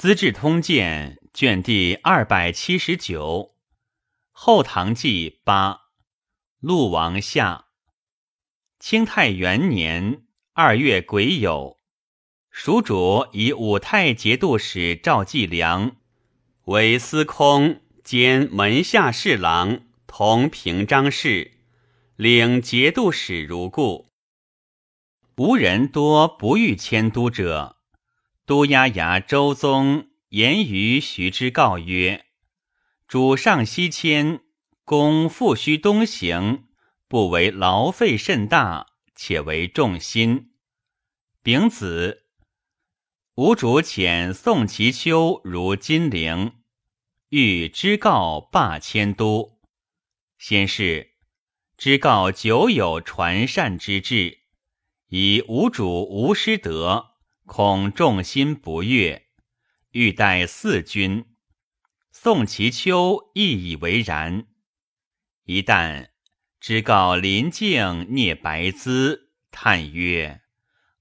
资治通鉴》卷第二百七十九，《后唐纪》八，陆王下。清太元年二月癸酉，蜀主以武泰节度使赵继良为司空兼门下侍郎，同平章事，领节度使如故。吴人多不欲迁都者。都押牙周宗言于徐之告曰：“主上西迁，公复须东行，不为劳费甚大，且为重心。”丙子，吴主遣宋其丘如金陵，欲知告罢迁都。先是，知告久有传善之志，以吴主无失德。恐众心不悦，欲待四军。宋其丘亦以为然。一旦知告临境聂白兹，叹曰：“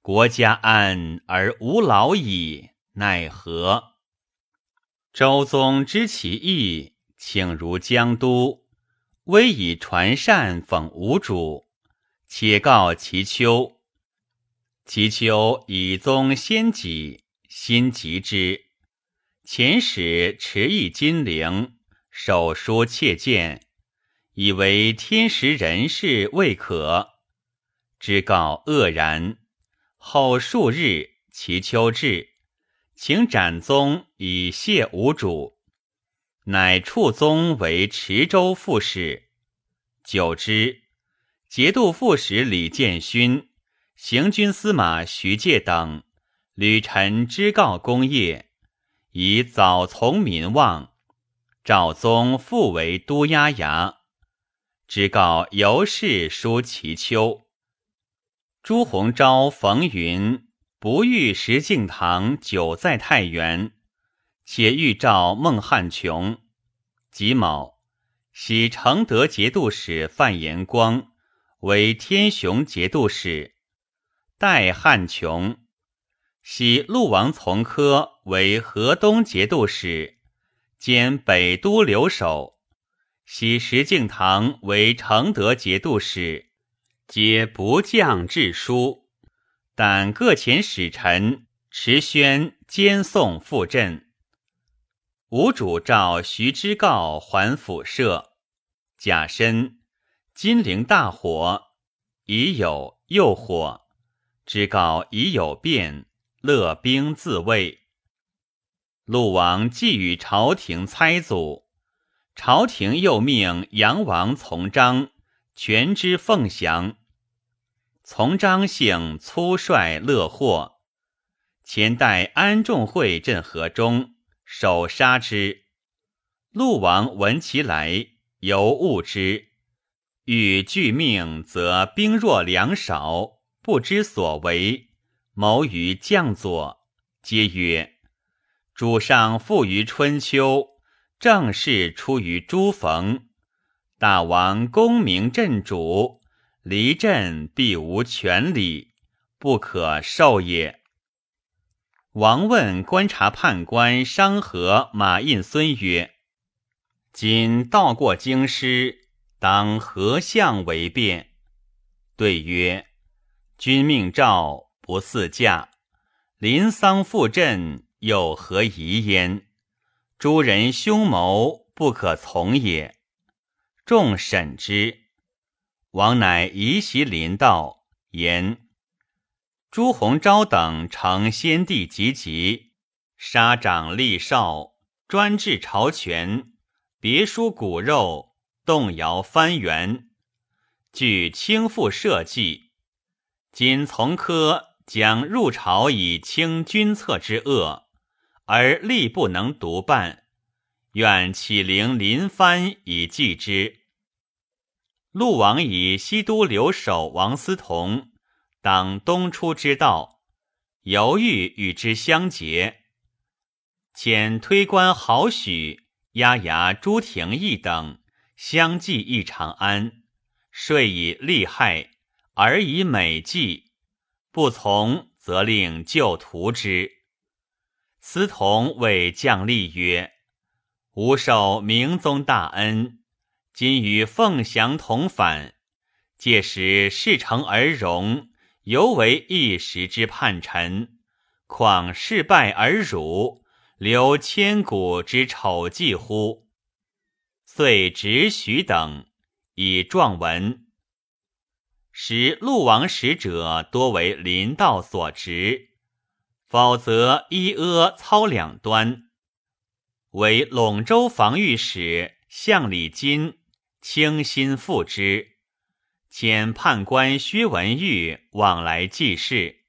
国家安而无劳矣，奈何？”周宗知其意，请如江都，微以传善讽吴主，且告其丘。其丘以宗先己，心急之。遣使持一金陵，手书切见，以为天时人事未可。知告愕然。后数日，其丘至，请斩宗以谢吴主，乃处宗为池州副使。久之，节度副使李建勋。行军司马徐介等吕臣知告功业，以早从民望。赵宗复为都押衙，知告尤氏书其丘。朱鸿昭、冯云不遇石敬瑭久在太原，且欲召孟汉琼。己卯，喜承德节度使范延光为天雄节度使。代汉琼，袭陆王从科为河东节度使，兼北都留守；袭石敬瑭为承德节度使，皆不降致书。但各遣使臣持宣兼送赴镇。吴主召徐之告还府舍，假身，金陵大火，已有又火。知告已有变，乐兵自卫。陆王既与朝廷猜阻，朝廷又命杨王从章全之奉降。从章性粗率乐祸，前代安仲会镇河中，手杀之。陆王闻其来，犹恶之，欲拒命，则兵弱粮少。不知所为，谋于将佐，皆曰：“主上富于春秋，正事出于诸逢。大王功名震主，离朕必无权礼，不可受也。”王问观察判官商和马印孙曰：“今道过京师，当何相为变？”对曰。君命诏不似驾，临丧复振，有何疑焉？诸人凶谋，不可从也。众审之，王乃移席临道，言：朱鸿昭等承先帝急急，杀长立少，专制朝权，别书骨肉，动摇藩元，据倾覆社稷。今从科将入朝以清君侧之恶，而力不能独办，愿启灵临藩以继之。陆王以西都留守王思同当东出之道，犹豫与之相结，遣推官郝许、押牙朱廷义等相继诣长安，遂以利害。而以美计不从，则令就屠之。司同谓将吏曰：“吾受明宗大恩，今与凤翔同返，届时事成而荣，犹为一时之叛臣；况事败而辱，留千古之丑迹乎？”遂执许等以状文。使陆王使者多为临道所执，否则一阿操两端。为陇州防御使向李金倾心附之，遣判官薛文玉往来济事。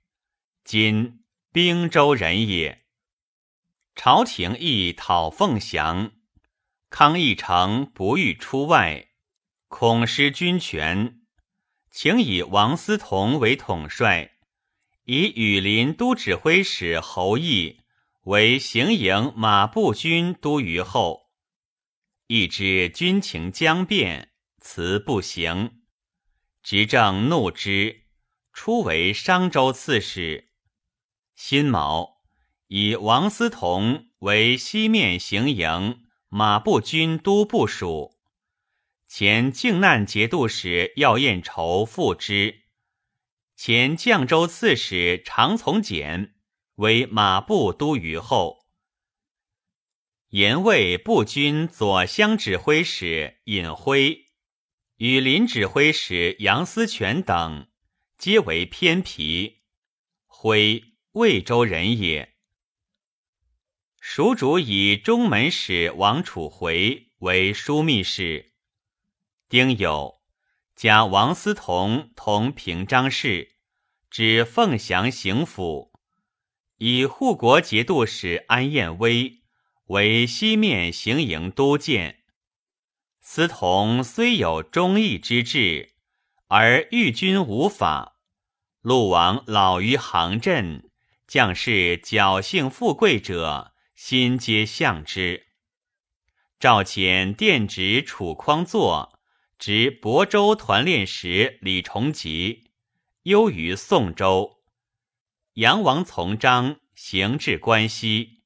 今兵州人也。朝廷亦讨凤翔，康义成不欲出外，恐失军权。请以王思同为统帅，以羽林都指挥使侯毅为行营马步军都虞候。一知军情将变，辞不行。执政怒之，初为商州刺史。辛卯，以王思同为西面行营马步军都部署。前靖难节度使要彦筹复之，前绛州刺史常从简为马步都虞候，延卫步军左乡指挥使尹辉与林指挥使杨思权等皆为偏皮。辉魏州人也。蜀主以中门使王楚回为枢密使。丁酉，加王思同同平章事，指凤翔行府，以护国节度使安彦威为西面行营都监。思同虽有忠义之志，而御军无法。陆王老于行阵，将士侥幸富贵者，心皆向之。赵遣殿直楚匡作。执亳州团练使李崇吉忧于宋州，杨王从章行至关西，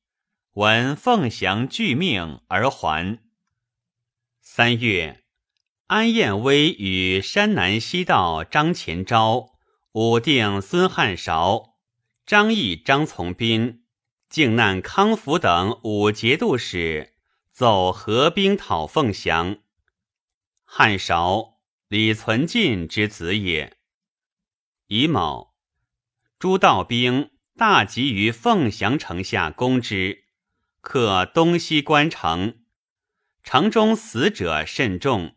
闻凤翔拒命而还。三月，安彦威与山南西道张前昭、武定孙汉韶、张毅、张从斌、靖难康福等五节度使奏合兵讨凤翔。汉韶，李存进之子也。乙卯，诸道兵大集于凤翔城下攻之，克东西关城，城中死者甚众。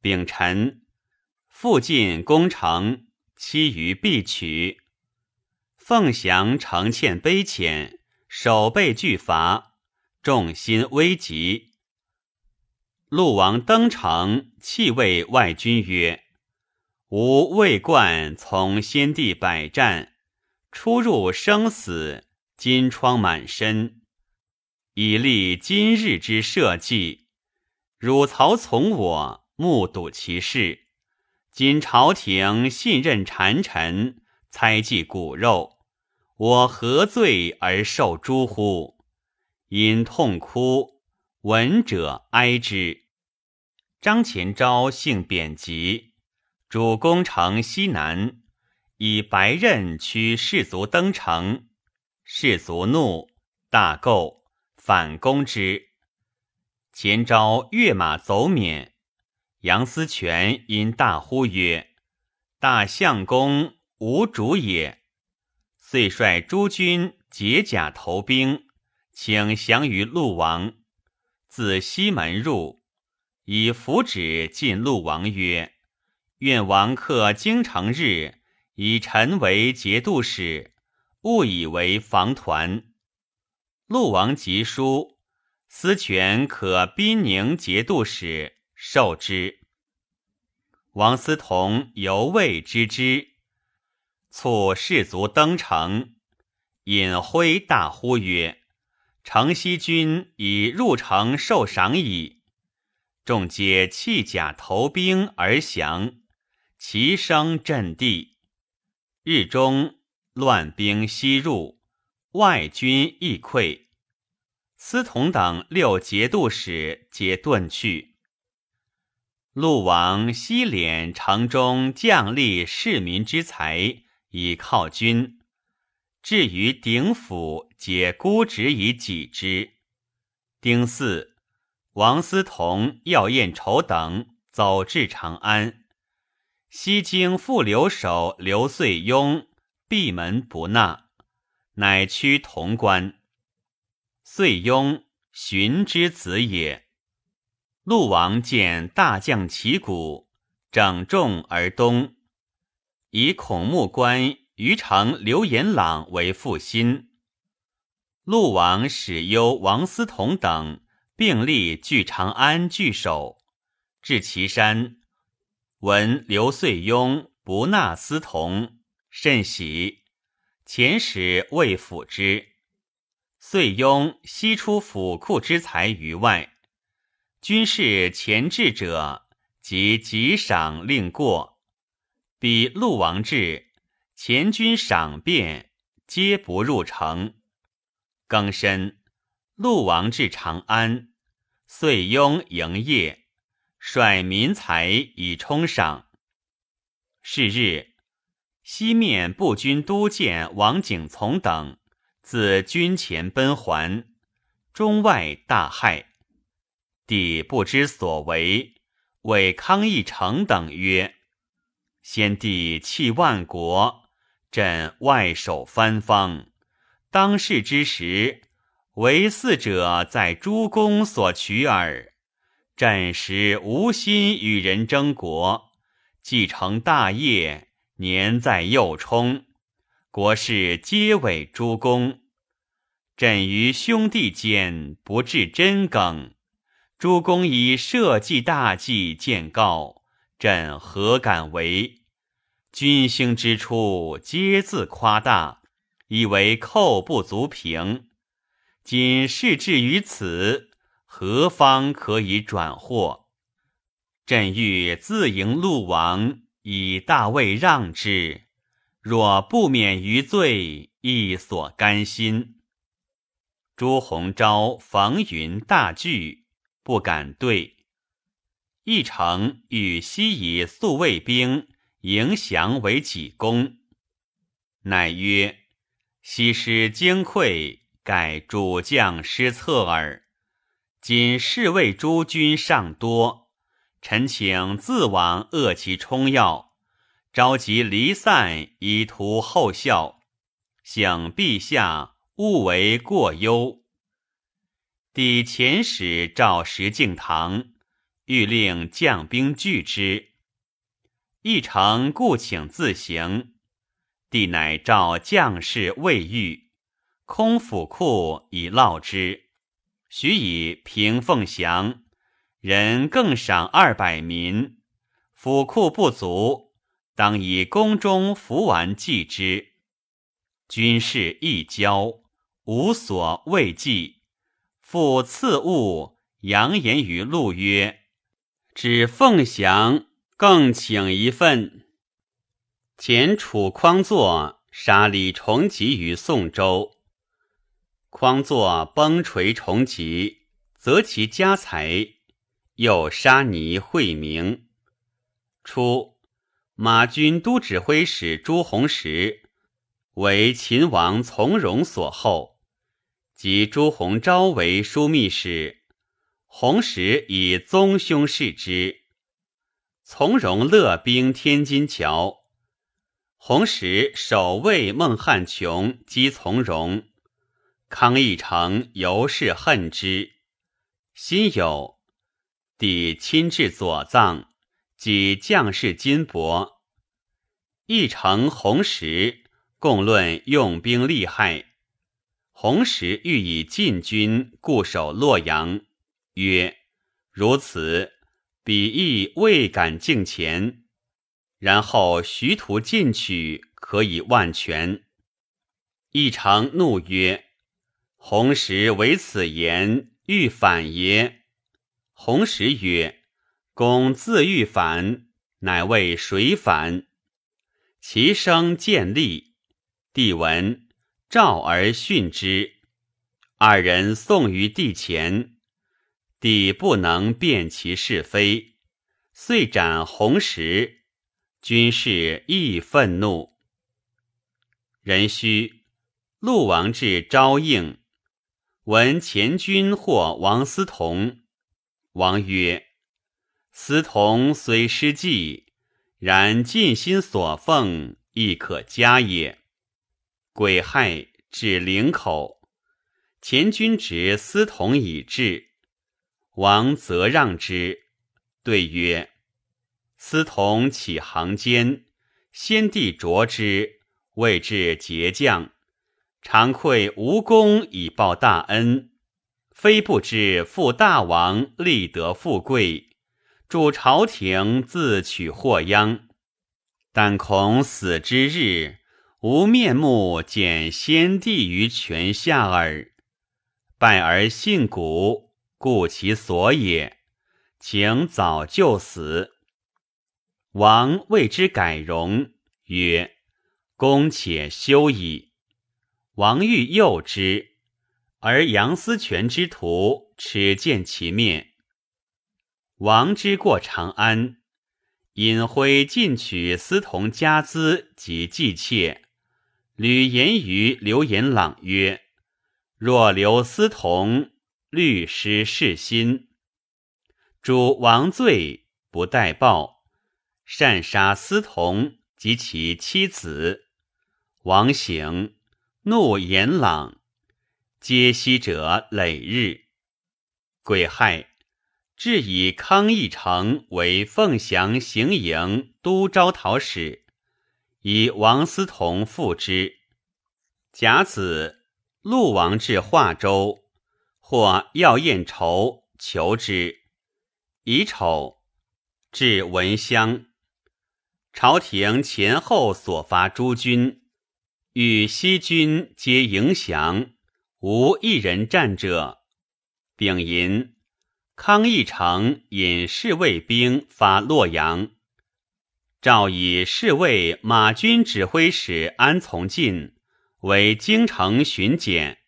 丙辰，复进攻城，期余必取。凤翔城欠卑浅，守备俱乏，众心危急。陆王登城，泣谓外军曰：“吾魏冠从先帝百战，出入生死，金疮满身，以立今日之社稷。汝曹从我，目睹其事。今朝廷信任谗臣，猜忌骨肉，我何罪而受诛乎？因痛哭，闻者哀之。”张前昭性贬急，主攻城西南，以白刃驱士卒登城，士卒怒，大构反攻之。前昭跃马走免，杨思权因大呼曰：“大相公无主也！”遂率诸军解甲投兵，请降于陆王，自西门入。以符纸进陆王曰：“愿王克京城日，以臣为节度使，勿以为防团。”陆王急书，司权可宾宁节度使，受之。王思同犹未知之，促士卒登城，尹辉大呼曰：“城西军已入城受赏矣。”众皆弃甲投兵而降，齐声震地。日中，乱兵西入，外军亦溃。司同等六节度使皆遁去。陆王西敛城中将吏市民之财以犒军，至于鼎府，皆孤执以己之。丁巳，王思同、药彦筹等走至长安，西京副留守刘遂雍闭门不纳，乃趋潼关。遂雍，寻之子也。陆王见大将旗鼓，整众而东，以孔目官于城刘延朗为腹心。陆王使忧王思同等并立据长安据守，至岐山，闻刘遂雍不纳私同，甚喜，遣使未辅之。遂雍悉出府库之财于外。军事前至者，即给赏令过；比陆王至，前军赏变，皆不入城。更深，陆王至长安，遂拥营业，率民财以充赏。是日，西面步军都监王景从等自军前奔还，中外大骇。帝不知所为，谓康义成等曰：“先帝弃万国，朕外守藩方，当世之时，为嗣者在诸公所取耳。朕时无心与人争国，继承大业，年在幼冲，国事皆委诸公。朕于兄弟间不至真梗。”诸公以社稷大计见告，朕何敢为？君兴之初，皆自夸大，以为寇不足平。今事至于此，何方可以转祸？朕欲自迎陆王，以大位让之。若不免于罪，亦所甘心。朱鸿昭、冯云大惧。不敢对，一城欲西以宿卫兵迎降为己功，乃曰：“西施精溃，盖主将失策耳。今侍卫诸军尚多，臣请自往扼其冲要，召集离散，以图后效。想陛下勿为过忧。”抵遣使召石敬瑭，欲令将兵拒之。一城故请自行，帝乃召将士未遇，空府库以烙之，许以平凤翔，人更赏二百民。府库不足，当以宫中服完祭之。军士一交，无所畏忌。复赐物，扬言于陆曰：“指凤翔，更请一份。”前楚匡作杀李重吉于宋州，匡作崩锤重疾，择其家财，又杀尼惠明。初，马军都指挥使朱洪时为秦王从容所厚。即朱鸿昭为枢密使，洪时以宗兄视之。从容乐兵天津桥，洪时守卫孟汉琼击从容，康义成尤是恨之。辛酉，帝亲至左藏，即将士金帛。义成、洪时共论用兵利害。洪时欲以禁军固守洛阳，曰：“如此，彼亦未敢进前。然后徐图进取，可以万全。”一常怒曰：“洪时为此言，欲反耶？”洪时曰：“公自欲反，乃为谁反？”其声渐厉，帝闻。召而训之。二人送于帝前，帝不能辨其是非，遂斩红石。军士亦愤怒。壬戌，陆王至昭应，闻前军获王思同。王曰：“思同虽失计，然尽心所奉，亦可嘉也。”癸亥，至陵口。前军执司同以至，王则让之，对曰：“司同起行间，先帝着之，谓至节将，常愧无功以报大恩，非不知负大王立德富贵，助朝廷自取祸殃，但恐死之日，无面目见先帝于泉下耳。”拜而信古，故其所也。请早就死。王为之改容，曰：“公且休矣。”王欲诱之，而杨思权之徒耻见其面。王之过长安，隐徽进取司同家资及妓妾，吕言于刘延朗曰。若留司同，律师事心。主王罪不待报，擅杀司同及其妻子。王醒，怒严朗，皆息者累日。癸亥，至以康义成为凤翔行营都招讨使，以王思同复之。甲子。陆王至化州，或要宴酬求之。乙丑，至文乡。朝廷前后所发诸军，与西军皆迎降，无一人战者。丙寅，康义成引侍卫兵发洛阳，诏以侍卫马军指挥使安从进。为京城巡检，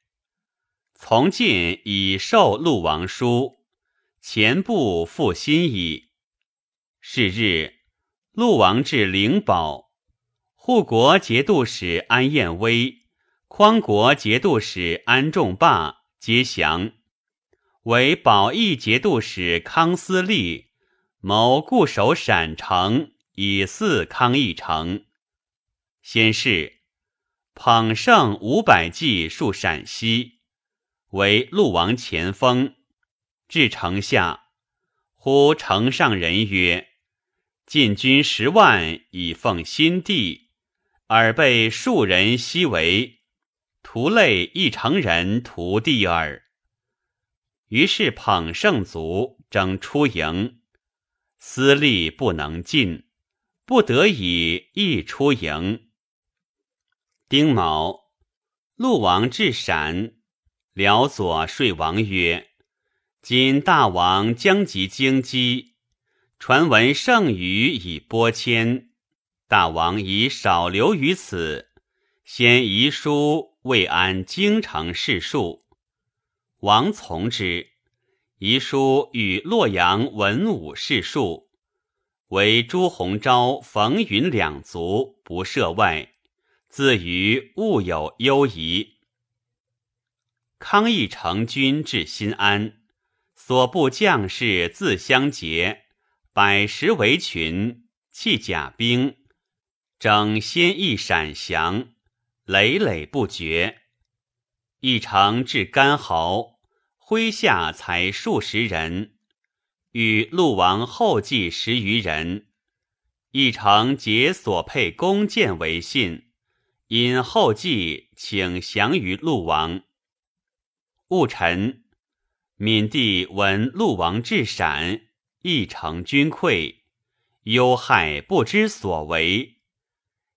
从进以受陆王书，前部复新矣。是日，陆王至灵宝，护国节度使安彦威、匡国节度使安仲霸皆降，为保义节度使康思立谋固守陕城，以祀康义成。先是。捧圣五百骑戍陕西，为陆王前锋。至城下，呼城上人曰：“晋军十万以奉新帝，尔被庶人西围，徒累一成人徒地耳。”于是捧圣卒争出营，私利不能进，不得已亦出营。丁卯，陆王至陕，辽左说王曰：“今大王将及京畿，传闻圣谕以拨迁，大王已少留于此，先遗书未安京城事数。”王从之。遗书与洛阳文武士庶，为朱鸿昭、冯云两族不涉外。自于物有忧疑。康义成军至新安，所部将士自相结，百十为群，弃甲兵，整先一闪降，累累不绝。一成至干豪，麾下才数十人，与陆王后继十余人。一成解所佩弓箭为信。因后继请降于陆王。戊辰，闵帝闻陆王至陕，亦成军溃，忧害不知所为，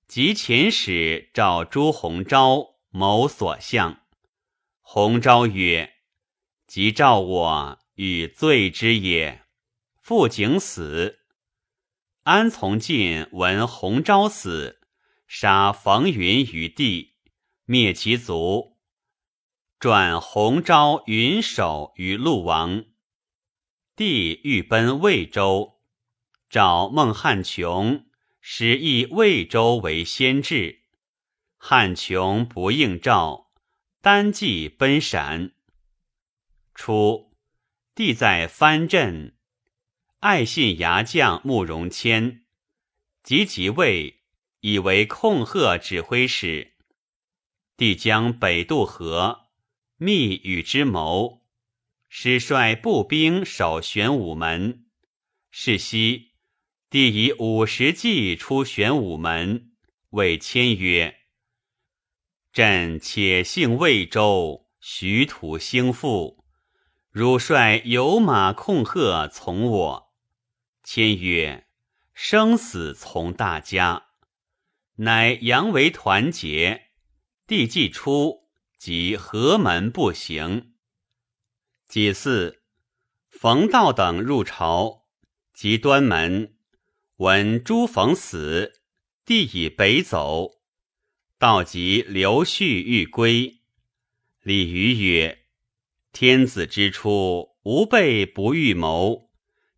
即遣使召朱鸿昭谋所向。鸿昭曰：“即召我与罪之也。”复景死。安从进闻鸿昭死。杀冯云于地，灭其族。转洪昭云守于陆王。帝欲奔魏州，召孟汉琼，使以魏州为先制。汉琼不应召，单骑奔陕。初，帝在藩镇，爱信牙将慕容谦，及即位，以为控贺指挥使。帝将北渡河。密与之谋，使率步兵守玄武门。是夕，帝以五十骑出玄武门，谓谦曰：“朕且幸魏州，徐土兴复。汝率有马控贺从我。”谦曰：“生死从大家。”乃扬为团结。帝既出。即合门不行。己巳，冯道等入朝，即端门，闻朱逢死，帝以北走。道即刘旭欲归，李渔曰：“天子之初，吾辈不预谋。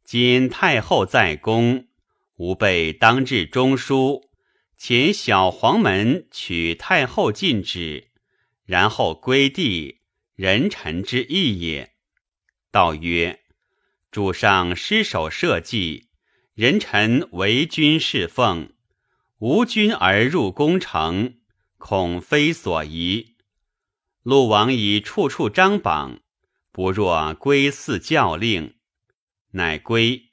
今太后在宫，吾辈当至中书，遣小黄门取太后进旨。”然后归地，人臣之义也。道曰：主上失守社稷，人臣为君侍奉，无君而入宫城，恐非所宜。陆王以处处张榜，不若归寺教令，乃归。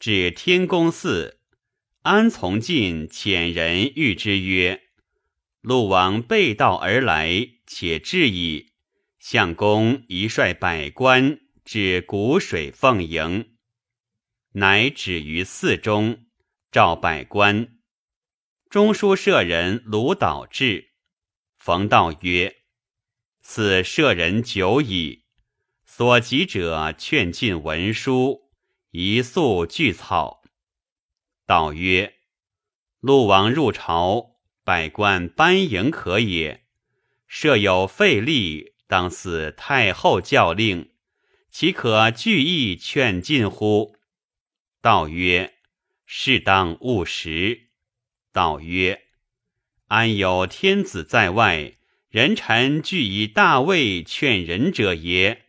至天宫寺，安从进遣人谕之曰。陆王背道而来，且至矣。相公宜率百官至谷水奉迎，乃止于寺中，召百官。中书舍人卢导至，冯道曰：“此舍人久矣，所及者劝进文书，一速具草。”道曰：“陆王入朝。”百官班迎可也，设有废立，当似太后教令，岂可具意劝进乎？道曰：适当务实。道曰：安有天子在外，人臣俱以大位劝人者也？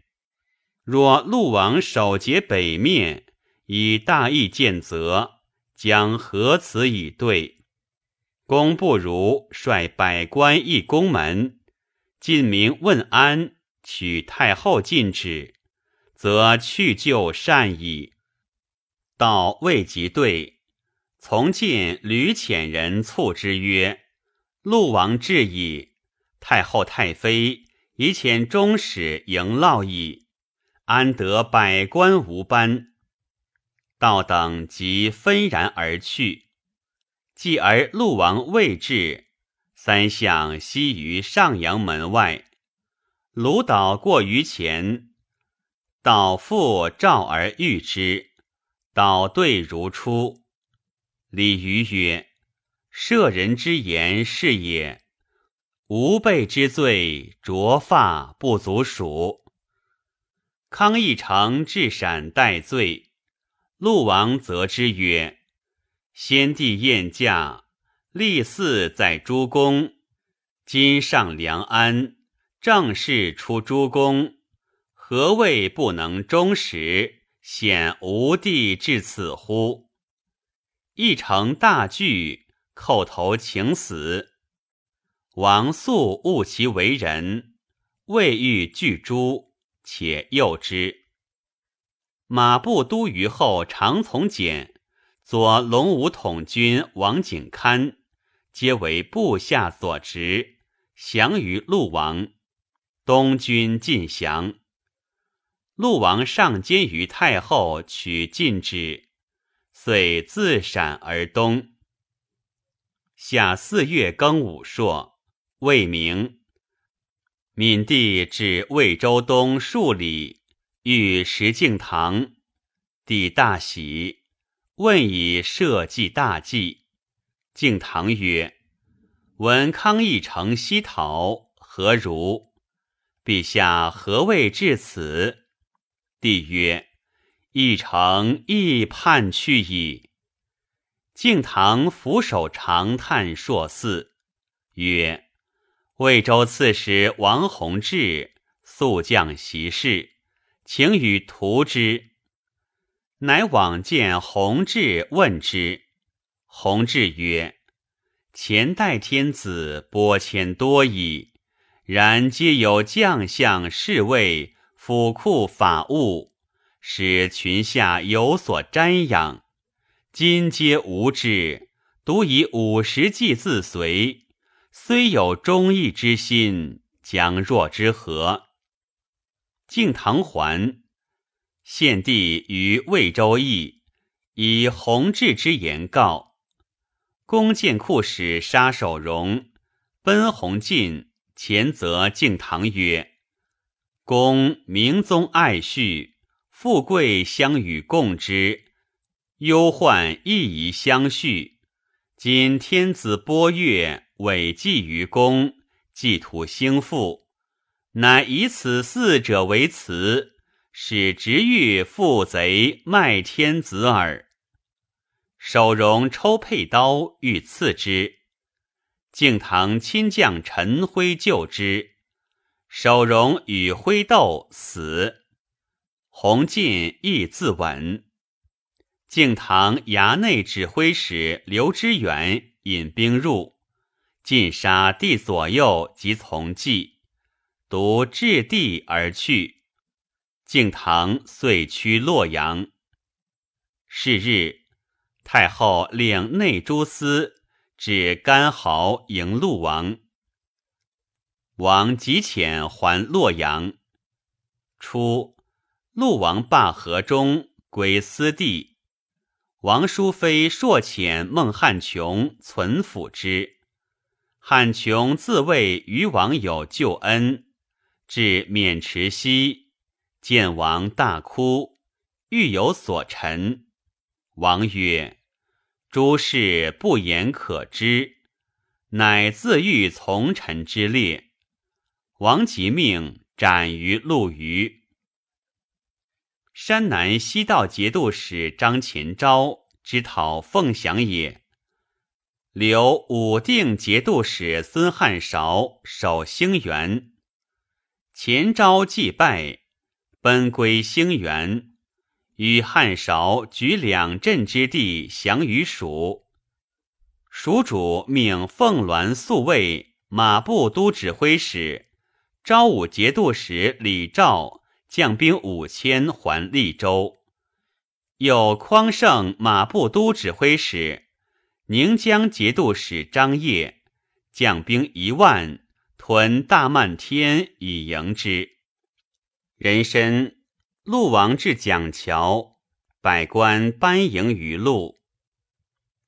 若陆王守节北面，以大义见责，将何辞以对？公不如率百官诣宫门，进明问安，取太后进旨，则去就善矣。道未及对，从进屡遣人促之曰：“陆王至矣，太后太妃已遣中使迎烙矣，安得百官无班？”道等即纷然而去。继而陆王未至，三相悉于上阳门外。鲁岛过于前，导复召而遇之，导对如初。李渔曰：“舍人之言是也，吾辈之罪，着发不足数。”康义成至陕待罪，陆王则之曰。先帝宴驾，立嗣在诸公。今上梁安，正事出诸公，何谓不能忠实，显无帝至此乎？一成大惧，叩头请死。王素悟其为人，未欲拒诛，且诱之。马步都虞后常从简。左龙武统军王景堪，皆为部下所执，降于陆王。东军尽降。陆王上监于太后，取禁止，遂自陕而东。夏四月庚午朔，未明，闵帝至魏州东数里，遇石敬瑭，帝大喜。问以社稷大计，敬堂曰：“闻康义成西逃，何如？陛下何谓至此？帝曰：一成亦叛去矣。敬堂俯首长叹，硕嗣曰：魏州刺史王弘志速将袭事，请与图之。乃往见弘志，问之。弘志曰：前代天子拨迁多矣，然皆有将相侍卫、府库法物，使群下有所瞻仰。今皆无志，独以五十计自随，虽有忠义之心，将若之何？敬堂还。献帝于魏州邑，以弘治之言告。弓箭库使杀守荣奔弘进，前责敬堂曰：“公明宗爱婿，富贵相与共之，忧患亦宜相续。今天子拨越，委寄于公，寄图兴复，乃以此四者为辞。”使直欲负贼卖天子耳。守荣抽佩刀欲刺之，敬堂亲将陈辉救之。守荣与辉斗死，洪进亦自刎。敬堂衙内指挥使刘知远引兵入，尽杀帝左右及从骑，独置地而去。敬堂遂趋洛阳。是日，太后令内诸司指干豪迎陆王。王即遣还洛阳。初，陆王罢河中，归私地。王淑妃朔遣孟汉琼存抚之。汉琼自谓于王有救恩，至渑池西。见王大哭，欲有所陈。王曰：“诸事不言可知。”乃自欲从臣之列。王吉命斩于陆虞。山南西道节度使张前昭之讨凤翔也。留武定节度使孙汉韶守兴元。前昭既败。奔归兴元，与汉韶举两镇之地降于蜀。蜀主命凤鸾宿卫、马步都指挥使、昭武节度使李肇将兵五千还利州。有匡胜马步都指挥使、宁江节度使张掖将兵一万屯大漫天以迎之。人参，陆王至蒋桥，百官班迎于路。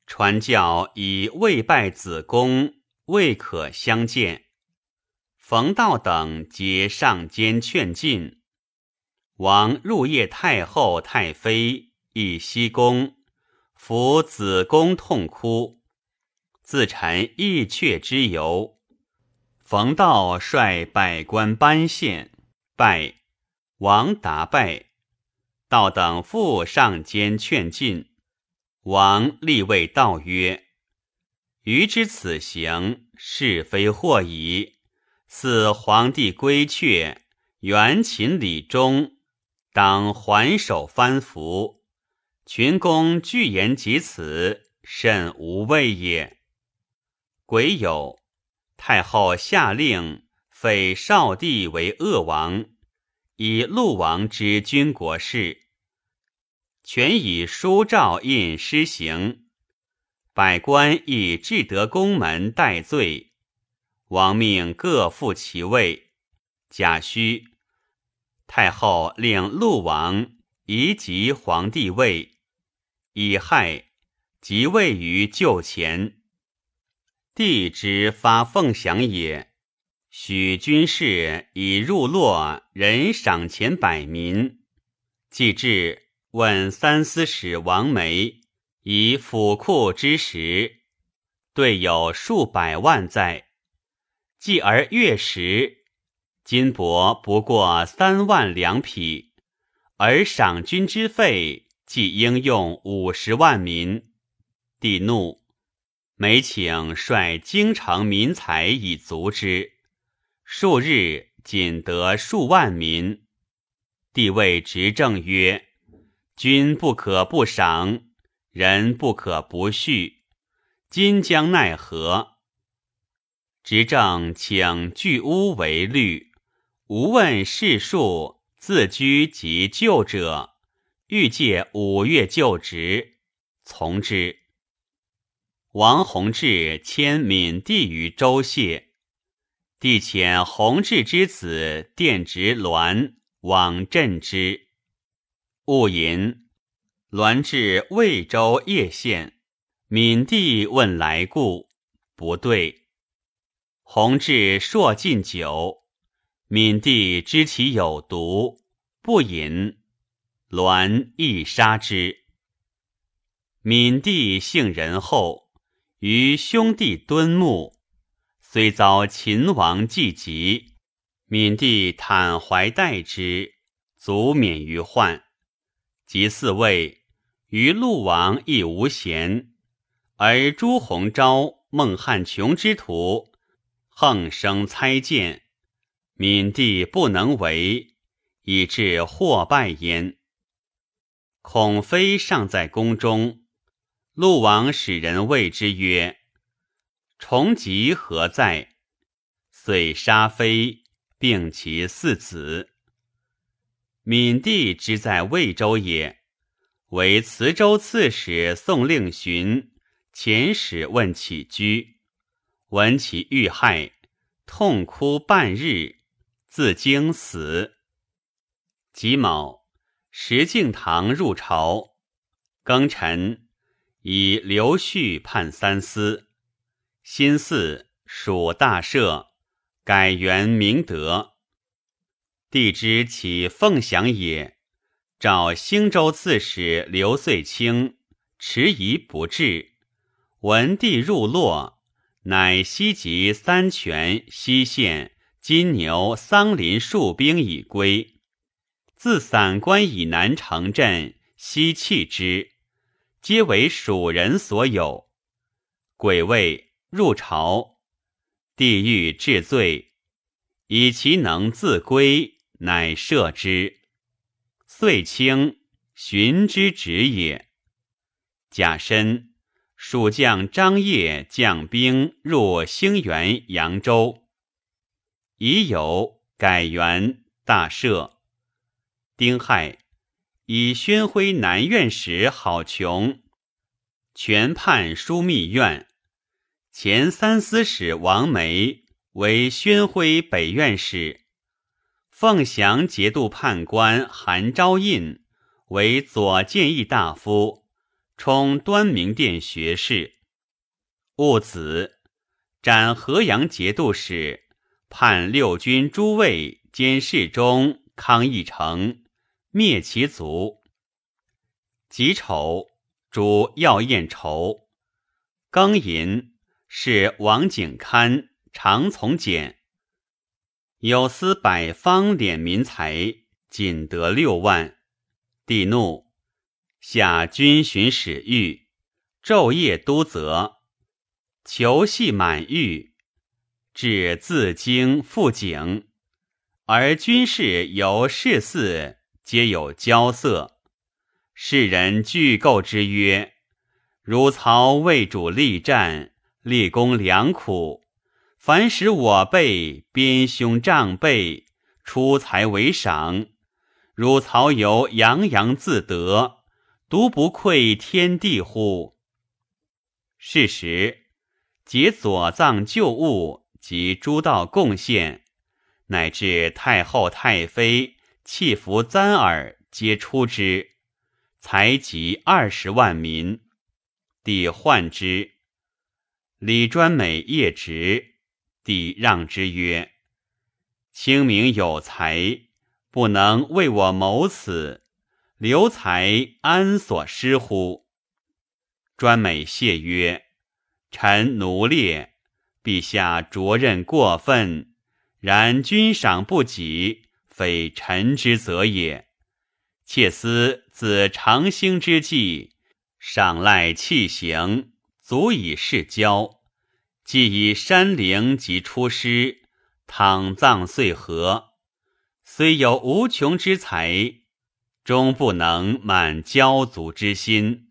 传教以未拜子公，未可相见。冯道等皆上间劝进。王入夜太后、太妃，以西宫，扶子宫痛哭，自陈义阙之由。冯道率百官班献拜。王答拜，道等复上间劝进。王立谓道曰：“余之此行，是非或矣。赐皇帝归阙，元秦礼中，当还手藩服。群公具言及此，甚无畏也。”癸酉，太后下令废少帝为鄂王。以陆王之军国事，全以书诏印施行。百官以至德宫门待罪。王命各复其位。贾诩，太后令陆王移即皇帝位，以亥即位于旧前。帝之发凤翔也。许军士以入洛，人赏钱百民。既至，问三司使王梅以府库之时，对有数百万在。继而月食，金帛不过三万两匹，而赏军之费，即应用五十万民。帝怒，每请率京城民财以足之。数日，仅得数万民。帝谓执政曰：“君不可不赏，人不可不恤。今将奈何？”执政请巨屋为律，无问世数，自居及旧者，欲借五月就职，从之。王弘志迁闽地于周谢，帝遣弘志之子殿直栾往镇之。戊寅，栾至魏州叶县，闽帝问来故，不对。弘治朔进酒，闵帝知其有毒，不饮。栾亦杀之。闵帝性仁厚，于兄弟敦睦，虽遭秦王忌疾，闵帝坦怀待之，足免于患。及嗣位，于陆王亦无贤，而朱鸿昭、孟汉琼之徒。横生猜见，闵帝不能为，以致祸败焉。孔飞尚在宫中，陆王使人谓之曰：“重疾何在？”遂杀飞，并其四子。闵帝之在魏州也，为磁州刺史宋令询遣使问起居。闻其遇害，痛哭半日，自惊死。己卯，石敬瑭入朝，庚辰，以刘旭判三司。辛巳，属大赦，改元明德。帝知其凤翔也，召兴州刺史刘遂清，迟疑不至。闻帝入洛。乃西及三泉、西县、金牛、桑林戍兵已归，自散关以南城镇西弃之，皆为蜀人所有。鬼位入朝，帝欲治罪，以其能自归，乃赦之。遂清寻之职也。甲申。蜀将张掖将兵入兴元、扬州，已有改元大赦。丁亥，以宣徽南院使郝琼全判枢密院，前三司使王梅为宣徽北院使，凤翔节度判官韩昭胤为左谏议大夫。充端明殿学士，戊子，斩河阳节度使，判六军诸卫兼侍中康义成，灭其族。己丑，主药宴筹。庚寅，是王景堪常从简，有司百方敛民财，仅得六万。帝怒。下军巡使狱，昼夜督责，囚系满狱，至自京复警，而军士由士肆皆有骄色。世人具构之曰：“如曹为主力战，立功良苦，凡使我辈边兄仗辈，出财为赏。如曹由洋洋自得。”独不愧天地乎？是时，解左藏旧物及诸道贡献，乃至太后、太妃、弃服簪耳，皆出之，才及二十万民。帝患之。李专美业直，帝让之曰：“清明有才，不能为我谋此。”留才安所失乎？专美谢曰：“臣奴劣，陛下着任过分，然君赏不己，非臣之责也。妾思自长兴之际，赏赖弃行，足以示交。既以山陵及出师，躺葬遂和，虽有无穷之才，终不能满骄族之心。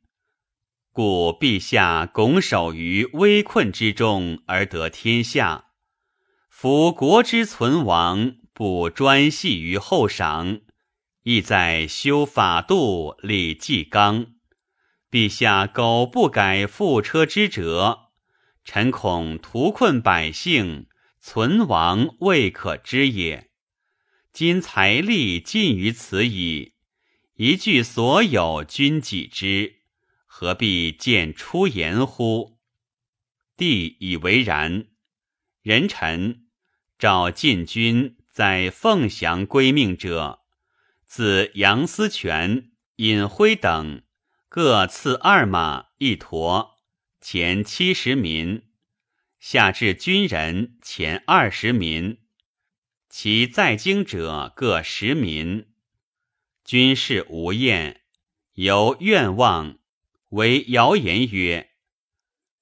故陛下拱手于危困之中而得天下，夫国之存亡不专系于后赏，意在修法度、立纪纲。陛下苟不改覆车之辙，臣恐图困百姓，存亡未可知也。今财力尽于此矣，一句所有君己之。何必见出言乎？帝以为然。人臣召晋军在凤翔归命者，自杨思权、尹辉等各赐二马一驼，前七十民；下至军人前二十民，其在京者各十民。军士无厌，由愿望。为谣言曰：“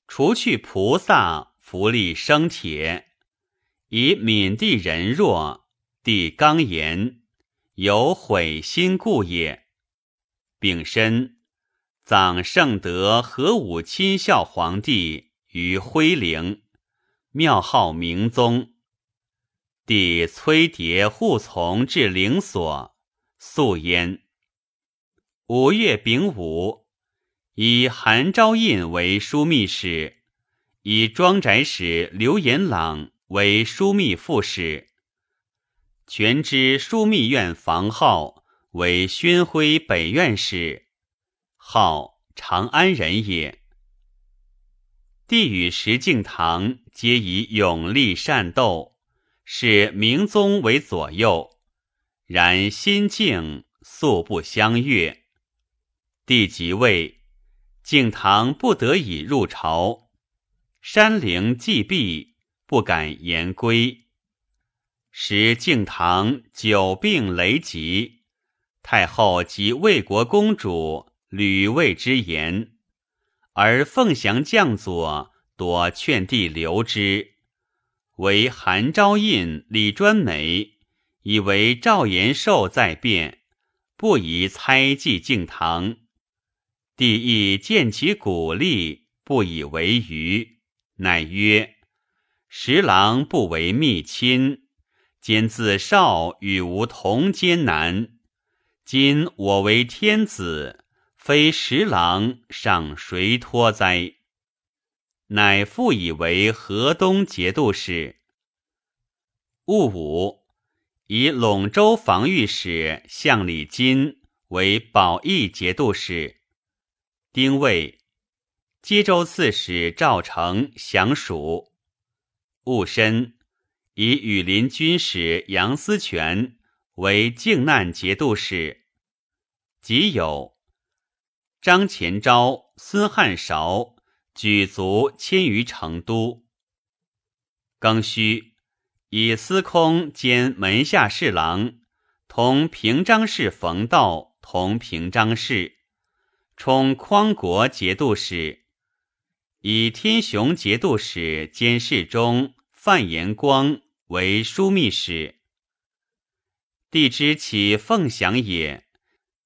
除去菩萨，福利生铁。以闽地人弱，地刚言，有毁心故也。”丙申，葬圣德和武亲孝皇帝于徽陵，庙号明宗。帝催牒护从至灵所，素焉。五月丙午。以韩昭胤为枢密使，以庄宅使刘延朗为枢密副使，全知枢密院房号为宣徽北院使，号长安人也。帝与石敬瑭皆以勇力善斗，使明宗为左右，然心境素不相悦。帝即位。敬堂不得已入朝，山陵既闭，不敢言归。时敬堂久病累疾，太后及魏国公主屡谓之言，而凤翔将佐多劝帝留之。唯韩昭胤、李专美以为赵延寿在变，不宜猜忌敬堂。帝亦见其鼓励，不以为愚，乃曰：“十郎不为密亲，兼自少与吾同艰难。今我为天子，非十郎，尚谁托哉？”乃复以为河东节度使。戊午，以陇州防御使向礼金为保义节度使。丁未，冀州刺史赵成降蜀。戊申，以羽林军使杨思权为靖难节度使。己酉，张前昭、孙汉韶举族迁于成都。庚戌，以司空兼门下侍郎，同平章事冯道同平章事。充匡国节度使，以天雄节度使兼侍中范延光为枢密使。帝知其凤翔也，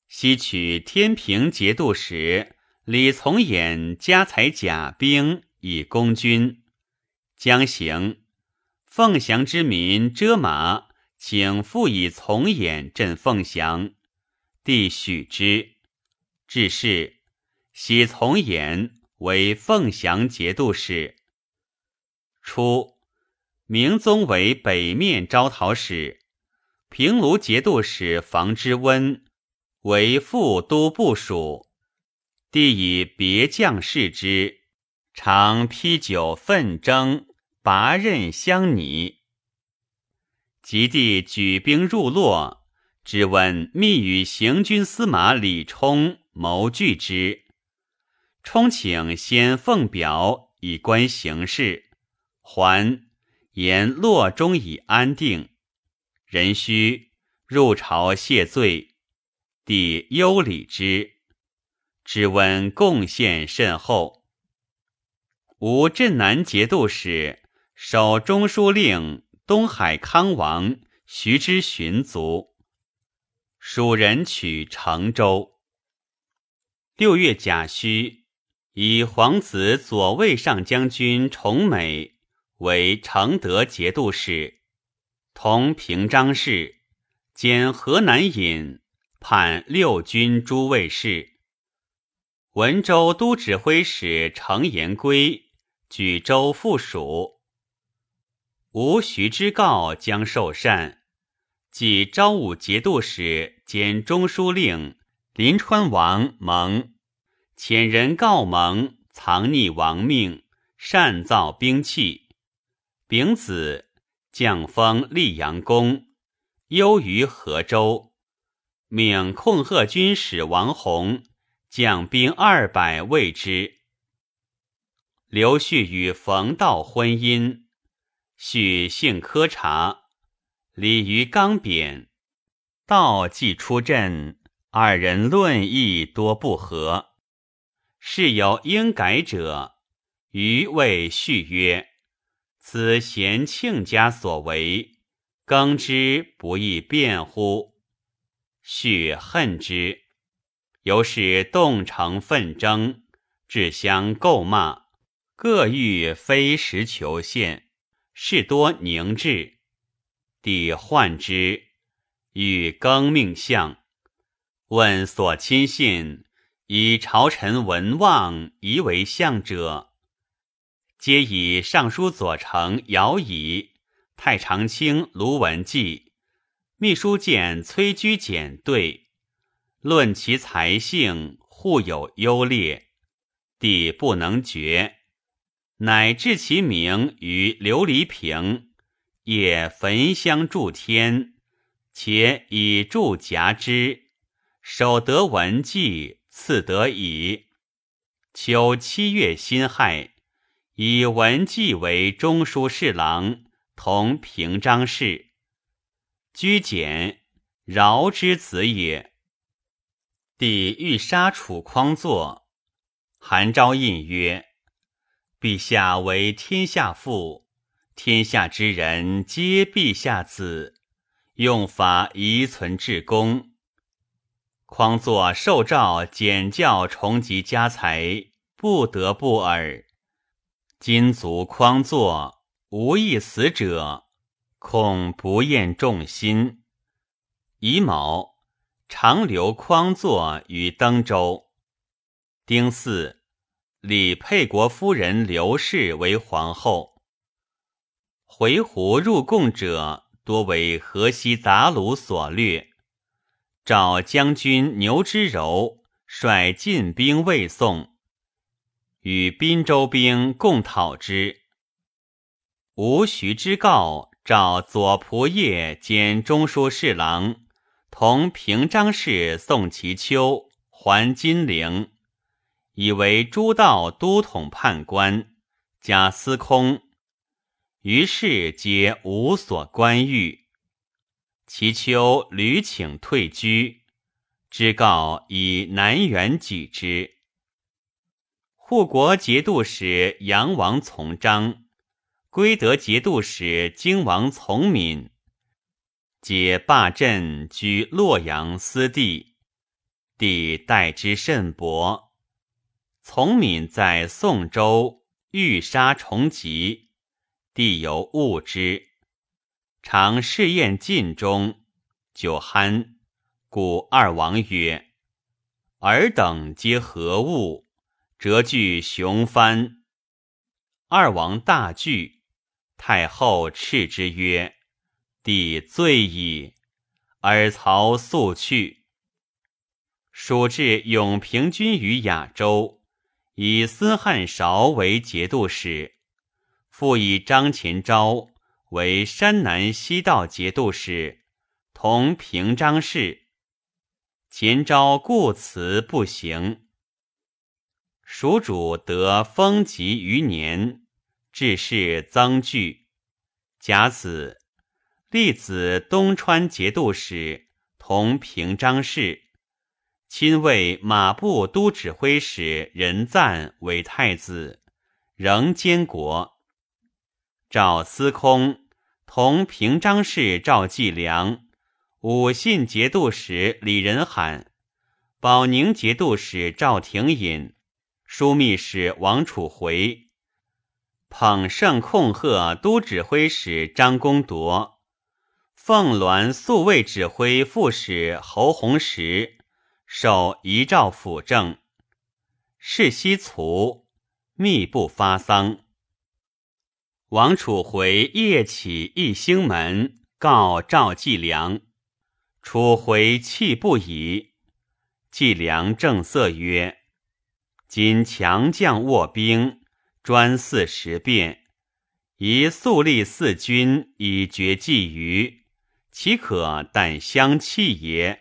西取天平节度使李从衍家财甲兵以攻军，将行。凤翔之民遮马，请复以从衍镇凤翔，帝许之。致仕，喜从衍为凤翔节度使。初，明宗为北面招讨使，平卢节度使房之温为副都部署。帝以别将视之，常披酒奋争，拔刃相拟。及帝举兵入洛，只闻密与行军司马李冲。谋拒之，冲请先奉表以观形势。还言洛中已安定，人须入朝谢罪。帝忧礼之，只闻贡献甚厚。吴镇南节度使守中书令东海康王徐之寻卒，蜀人取成州。六月甲戌，以皇子左卫上将军崇美为承德节度使，同平章事，兼河南尹，判六军诸卫事。文州都指挥使程延圭。举州附蜀，吴徐之告将受禅，即昭武节度使兼中书令临川王蒙遣人告蒙藏匿王命，擅造兵器。丙子，降封溧阳公，忧于河州，命控贺军使王弘将兵二百卫之。刘旭与冯道婚姻，许性苛察，礼于刚扁。道既出阵，二人论议多不合。事有应改者，余谓续曰：“此贤庆家所为，更之不亦辩乎？”旭恨之，由是动诚奋争，至相诟骂。各欲非时求献，事多凝滞。帝患之，欲更命相。问所亲信，以朝臣文望疑为相者，皆以尚书左丞姚乙、太常卿卢文纪、秘书监崔居简对，论其才性，互有优劣，帝不能决。乃至其名于琉璃瓶，也焚香祝天，且以祝夹之。守得文纪，赐得矣。秋七月辛亥，以文纪为中书侍郎，同平章事。居简，饶之子也。帝欲杀楚匡作，韩昭印曰。陛下为天下父，天下之人皆陛下子，用法宜存至公。匡作受诏减教重集家财，不得不耳。今卒匡作，无一死者，恐不厌众心。乙卯，长留匡作于登州。丁巳。李沛国夫人刘氏为皇后。回鹘入贡者多为河西杂虏所掠。赵将军牛之柔率进兵卫宋，与滨州兵共讨之。吴徐之告召左仆射兼中书侍郎，同平章事宋其丘还金陵。以为诸道都统判官，加司空，于是皆无所官欲。其丘屡请退居，知告以南辕己之。护国节度使杨王从章，归德节度使荆王从敏，皆罢镇居洛阳私地，帝待之甚薄。从敏在宋州欲杀重疾，帝犹恶之。常试宴尽中，酒酣，故二王曰：“尔等皆何物？”折具雄藩。二王大惧。太后斥之曰：“帝醉矣。”尔曹速去。蜀至永平君于雅州。以司汉韶为节度使，复以张前昭为山南西道节度使，同平章事。前昭故辞不行。蜀主得封疾余年，致仕增具。甲子，立子东川节度使，同平章事。亲为马步都指挥使任赞为太子，仍监国。赵司空同平章事赵继良，武信节度使李仁罕，保宁节度使赵廷隐，枢密使王楚回，捧圣控贺都指挥使张公铎，凤鸾宿卫指挥副使侯弘时。受遗诏辅政，世西卒，密不发丧。王楚回夜起一兴门，告赵季良。楚回泣不已。季良正色曰：“今强将卧兵，专四十变，宜速立四军以绝季余，岂可但相弃也？”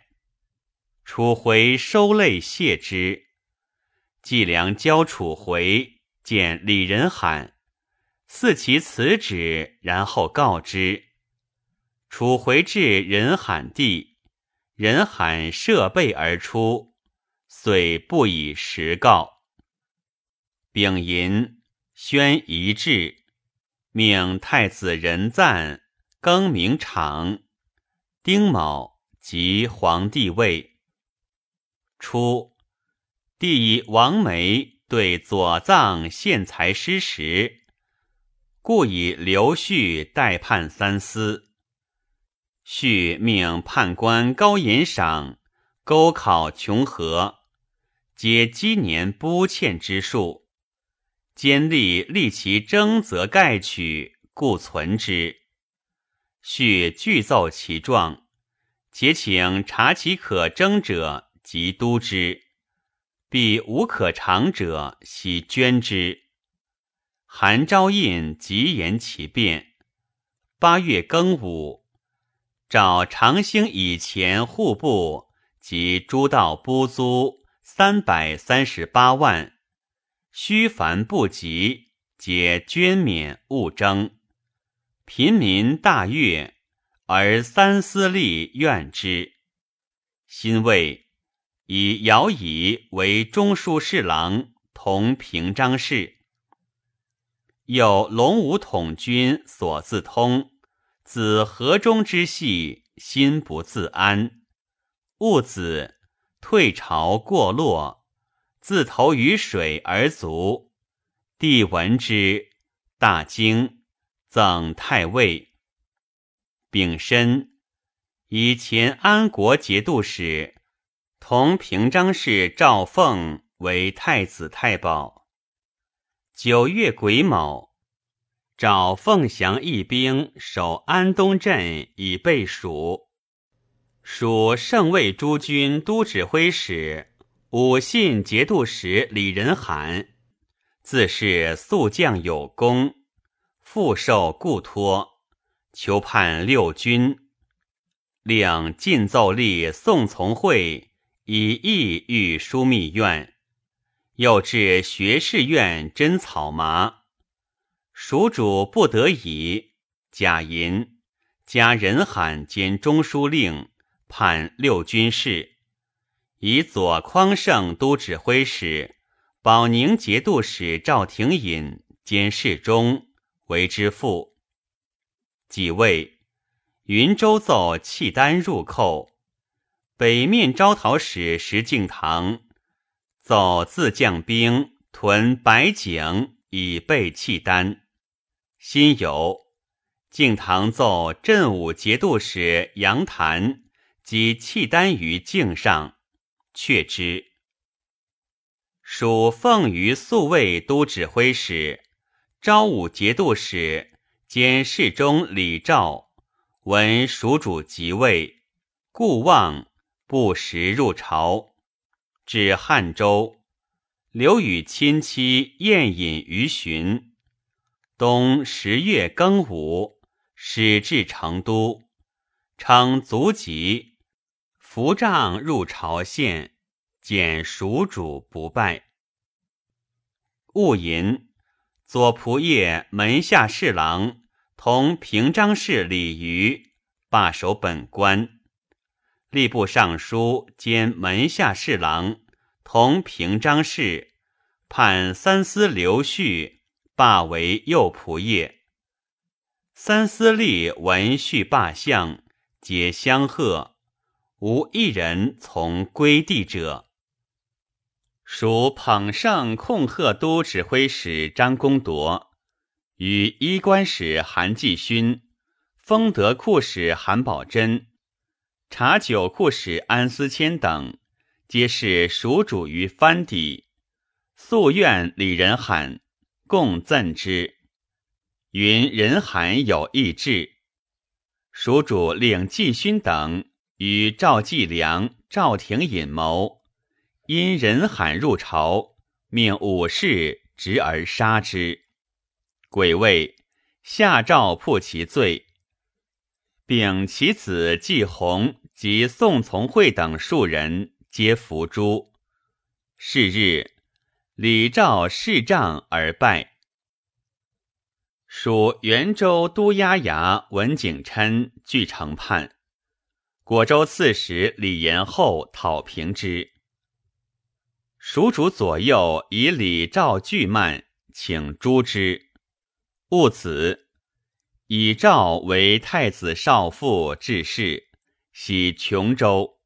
楚回收泪谢之。季良交楚回见李仁罕，赐其辞旨，然后告之。楚回至仁罕地，仁罕设备而出，遂不以实告。丙寅，宣仪制，命太子仁赞更名场。丁卯，即皇帝位。初，帝以王梅对左藏献才失时，故以刘旭代判三司。旭命判官高延赏勾考穷河，皆积年不欠之数，兼吏立其征则盖取，故存之。续具奏其状，且请查其可征者。即督之，必无可长者，悉捐之。韩昭胤即言其变。八月庚午，找长兴以前户部及诸道拨租三百三十八万，虚凡不及，皆捐免勿征。贫民大悦，而三司吏怨之。辛未。以姚乙为中书侍郎，同平章事。有龙武统军所自通，子河中之系，心不自安。戊子退朝过洛，自投于水而卒。帝闻之，大惊，赠太尉。丙申，以前安国节度使。同平章事赵凤为太子太保。九月癸卯，赵凤降一兵守安东镇以备蜀。蜀圣卫诸军都指挥使武信节度使李仁罕，自是宿将有功，复受故托，求判六军，令进奏立宋从会。以意欲枢密院，又至学士院真草麻。蜀主不得已，假银加人罕兼中书令，判六军事。以左匡胜都指挥使、保宁节度使赵廷隐兼侍中为之父。几位云州奏契丹入寇。北面招讨使石敬瑭奏自将兵屯白井以备契丹。辛酉，敬瑭奏镇武节度使杨谭及契丹于境上，却之。属凤于宿卫都指挥使、昭武节度使兼侍中李肇闻蜀主即位，故望。不时入朝，至汉州，留与亲戚宴饮于旬。冬十月庚午，始至成都，称卒疾，扶杖入朝献，见蜀主不拜。戊寅，左仆射、门下侍郎同平章事李渔罢守本官。吏部尚书兼门下侍郎同平章事判三司刘旭罢为右仆射。三司吏闻序罢相，皆相贺，无一人从归地者。属捧圣控贺都指挥使张公铎，与衣冠使韩继勋、丰德库使韩宝珍、茶酒库使安思谦等，皆是属主于藩邸，素愿李仁罕，共赠之。云人罕有异志，蜀主令季勋等与赵继良、赵廷隐谋，因人罕入朝，命武士执而杀之。鬼谓下诏破其罪，并其子季弘及宋从会等数人皆伏诛。是日，李赵视杖而败。属元州都押衙文景琛据城叛，果州刺史李延后讨平之。蜀主左右以李赵拒慢，请诛之。戊子，以赵为太子少傅致仕，徙琼州。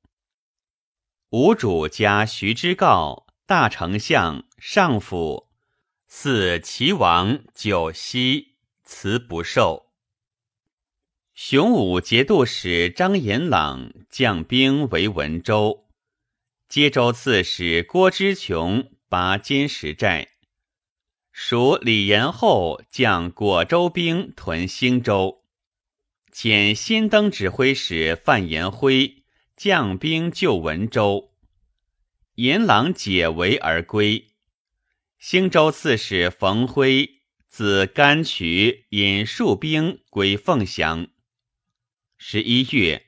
吴主加徐之诰大丞相、上府，祀齐王九锡。辞不受。雄武节度使张延朗将兵为文州，接州刺史郭之琼拔坚石寨。属李延后将果州兵屯兴州，遣新登指挥使范延辉将兵救文州，延朗解围而归。兴州刺史冯辉。自甘渠引戍兵归凤翔。十一月，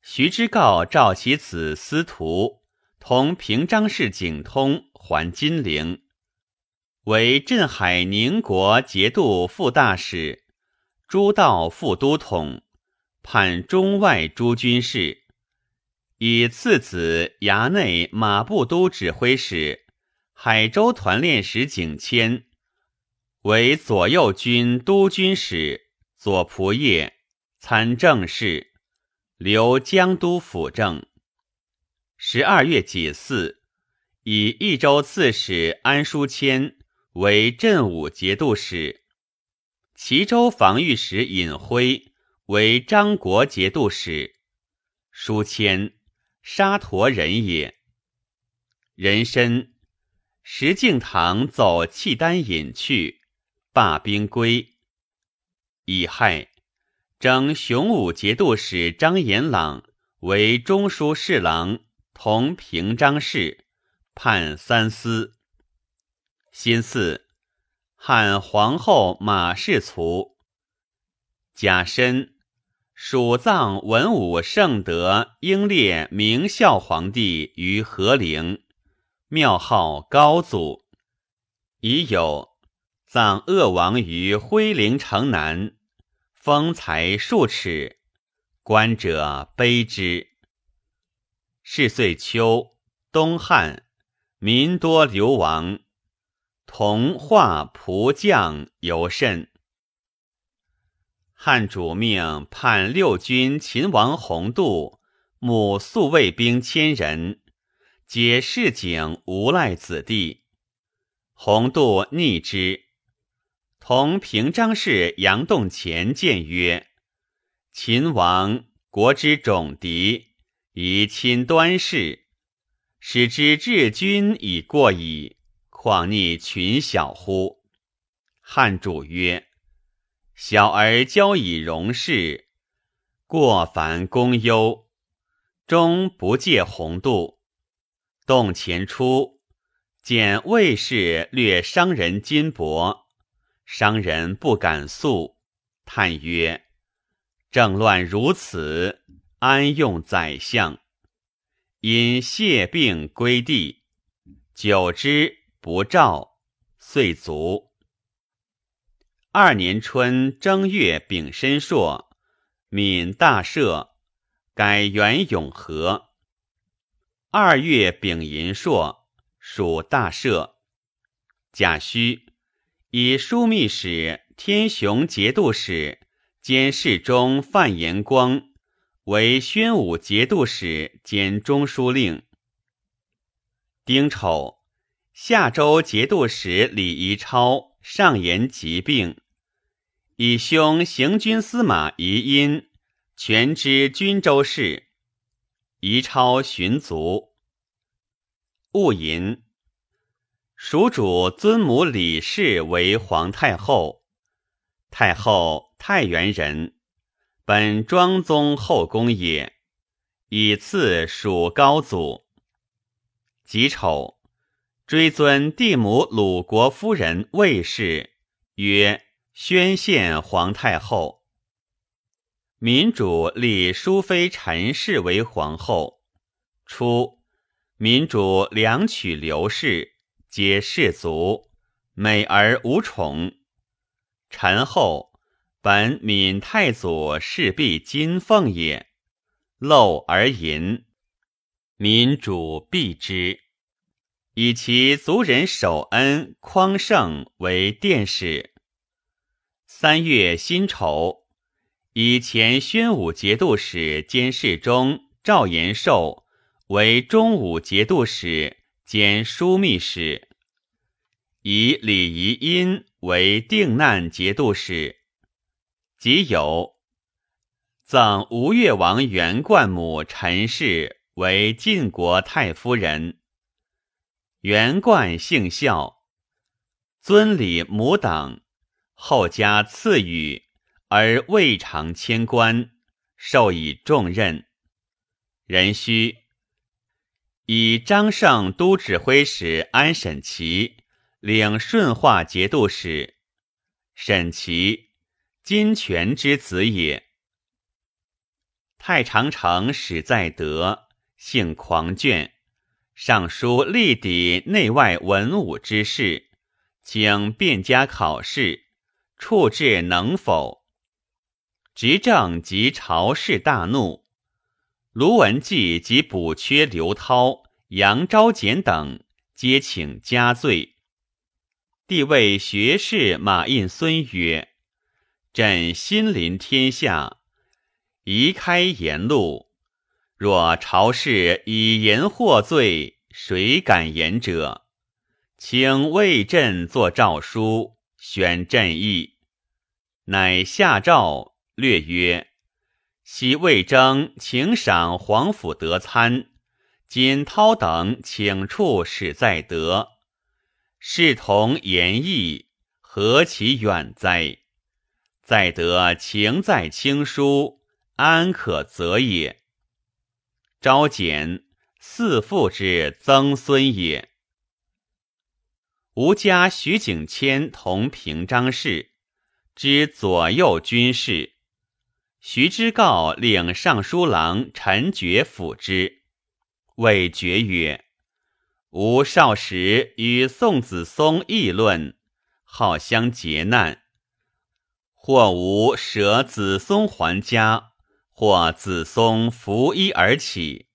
徐之诰召其子司徒同平章事景通还金陵，为镇海宁国节度副大使、诸道副都统，判中外诸军事，以次子衙内马步都指挥使、海州团练使景谦。为左右军都军使、左仆射、参政事，留江都辅政。十二月己巳，以益州刺史安书谦为镇武节度使，齐州防御使尹辉为张国节度使。书谦，沙陀人也。人参，石敬瑭走契丹隐去。罢兵归，乙亥，征雄武节度使张延朗为中书侍郎，同平章事，判三司。辛巳，汉皇后马氏卒。甲申，蜀葬文武圣德英烈明孝皇帝于和陵，庙号高祖。已有。葬鄂王于徽陵城南，封才数尺，观者悲之。是岁秋，东汉，民多流亡，同化仆将尤甚。汉主命判六军秦王洪度，母宿卫兵千人，皆市井无赖子弟。洪度逆之。同平章事杨洞前谏曰：“秦王国之种敌，宜亲端氏，使之治军已过矣，况逆群小乎？”汉主曰：“小儿交以容事，过凡公忧，终不借宏度。动前出，见魏氏略商人金帛。”商人不敢诉，叹曰：“政乱如此，安用宰相？”因谢病归地，久之不召，遂卒。二年春正月丙申朔，闽大赦，改元永和。二月丙寅朔，属大赦。甲戌，以枢密使、天雄节度使兼侍中范延光为宣武节度使兼中书令。丁丑。夏州节度使李宜超上言疾病，以兄行军司马宜殷全知军州事。宜超寻卒。戊寅，蜀主尊母李氏为皇太后。太后太原人，本庄宗后宫也，以次属高祖。己丑。追尊帝母鲁国夫人魏氏，曰宣献皇太后。民主立淑妃陈氏为皇后。初，民主两娶刘氏，皆氏族，美而无宠。陈后本闽太祖侍婢金凤也，陋而淫，民主避之。以其族人守恩匡胜为殿使。三月辛丑，以前宣武节度使兼侍中赵延寿为中武节度使兼枢密使，以李仪因为定难节度使。即有赠吴越王元冠母陈氏为晋国太夫人。元冠姓孝，尊礼母等，后加赐予，而未尝迁官，授以重任。壬戌，以张胜都指挥使安审琦领顺化节度使。审琦，金泉之子也。太常丞史在德，性狂倦。尚书立抵内外文武之事，请便加考试，处置能否？执政及朝士大怒，卢文纪及补缺刘涛、杨昭简等皆请加罪。帝谓学士马印孙曰：“朕心临天下，宜开言路。”若朝士以言获罪，谁敢言者？请为朕作诏书，宣朕意。乃下诏略曰：昔魏征请赏皇甫德参，锦涛等请处使在德，视同言义，何其远哉？在德情在轻疏，安可责也？昭简，四父之曾孙也。吴家徐景谦同平章事，知左右军事。徐之诰领尚书郎陈觉辅之，谓觉曰：“吾少时与宋子松议论，好相结难。或吾舍子松还家。”或子松拂衣而起，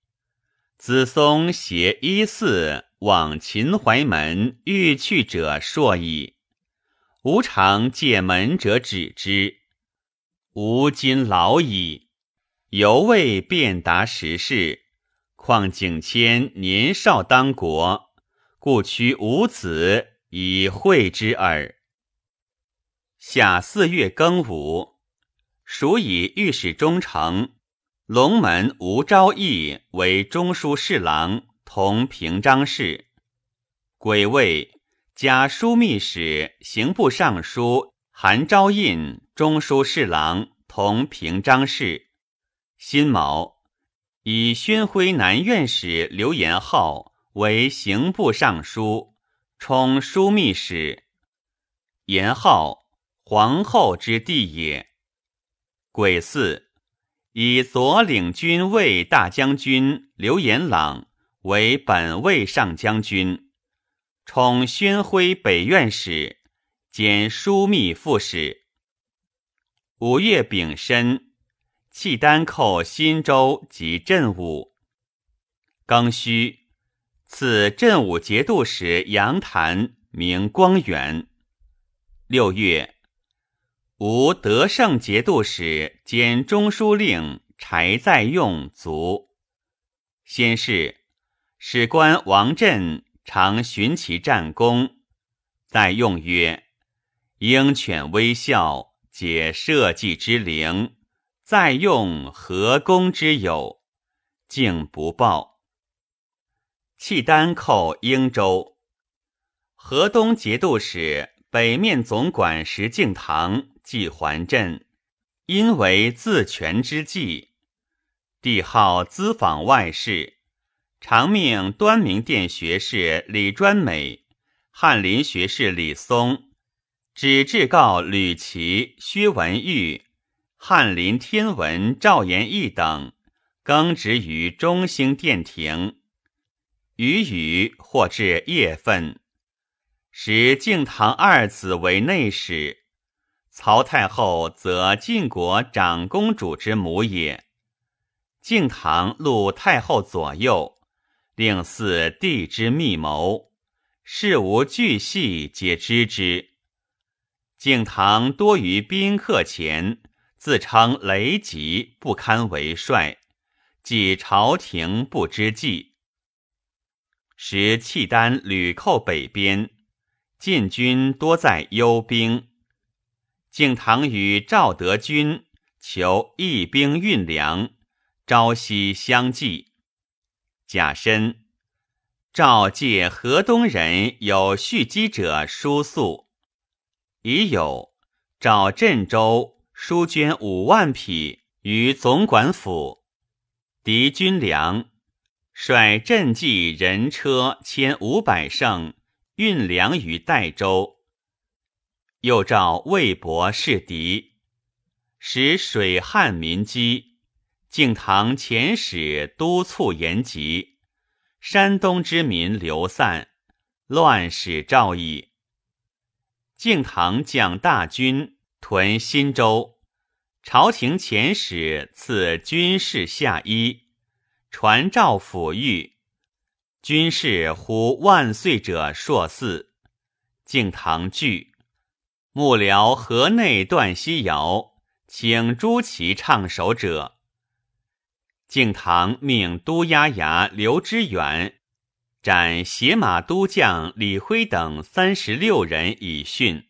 子松携衣四往秦淮门，欲去者硕矣。吾常借门者止之。吾今老矣，犹未便达时事，况景谦年少当国，故屈吾子以惠之耳。夏四月庚午。属以御史中丞龙门吴昭义为中书侍郎，同平章事。癸未，加枢密使、刑部尚书韩昭胤中书侍郎，同平章事。辛卯，以宣徽南院使刘延浩为刑部尚书，充枢密使。延浩，皇后之弟也。癸巳，以左领军卫大将军刘延朗为本卫上将军，充宣徽北院使，兼枢密副使。五月丙申，契丹寇新州及镇武。庚戌，赐镇武节度使杨谭，名光远。六月，吴德胜节度使兼中书令柴在用卒。先是，史官王振常寻其战功，在用曰：“鹰犬微笑。”解社稷之灵，再用何功之有，竟不报。契丹寇英州，河东节度使、北面总管石敬瑭即还镇，因为自权之计，帝号咨访外事，常命端明殿学士李专美、翰林学士李松。只至告吕琦、薛文玉、翰林天文赵延义等更职于中兴殿庭，余语或至夜分，时敬堂二子为内史，曹太后则晋国长公主之母也。敬堂录太后左右，令似帝之密谋，事无巨细皆知之。敬堂多于宾客前，自称雷吉不堪为帅，即朝廷不知计。时契丹屡寇北边，晋军多在幽兵。敬堂与赵德军求义兵运粮，朝夕相继。甲申，赵借河东人有蓄积者书宿。已有赵镇州书捐五万匹于总管府，敌军粮，率镇骑人车千五百乘运粮于代州。又召魏博示敌，使水旱民饥，敬堂遣使督促延吉，山东之民流散，乱使赵矣。敬堂将大军屯新州，朝廷遣使赐军士下衣，传诏抚谕。军士呼万岁者硕四，敬堂惧。幕僚河内段西尧，请朱祁唱首者。敬堂命都押牙刘知远。斩携马都将李辉等三十六人以训。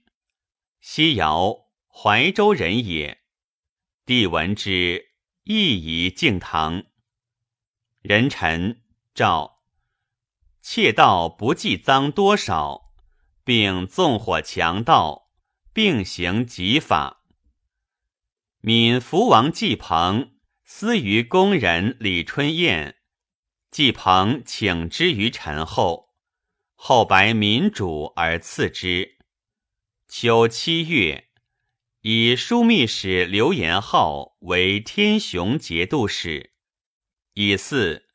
西尧怀州人也，帝闻之，亦以敬堂。人臣诏：窃盗不计赃多少，并纵火强盗，并行极法。闽福王季鹏私于宫人李春燕。季鹏请之于陈后，后白民主而赐之。秋七月，以枢密使刘延浩为天雄节度使。以四，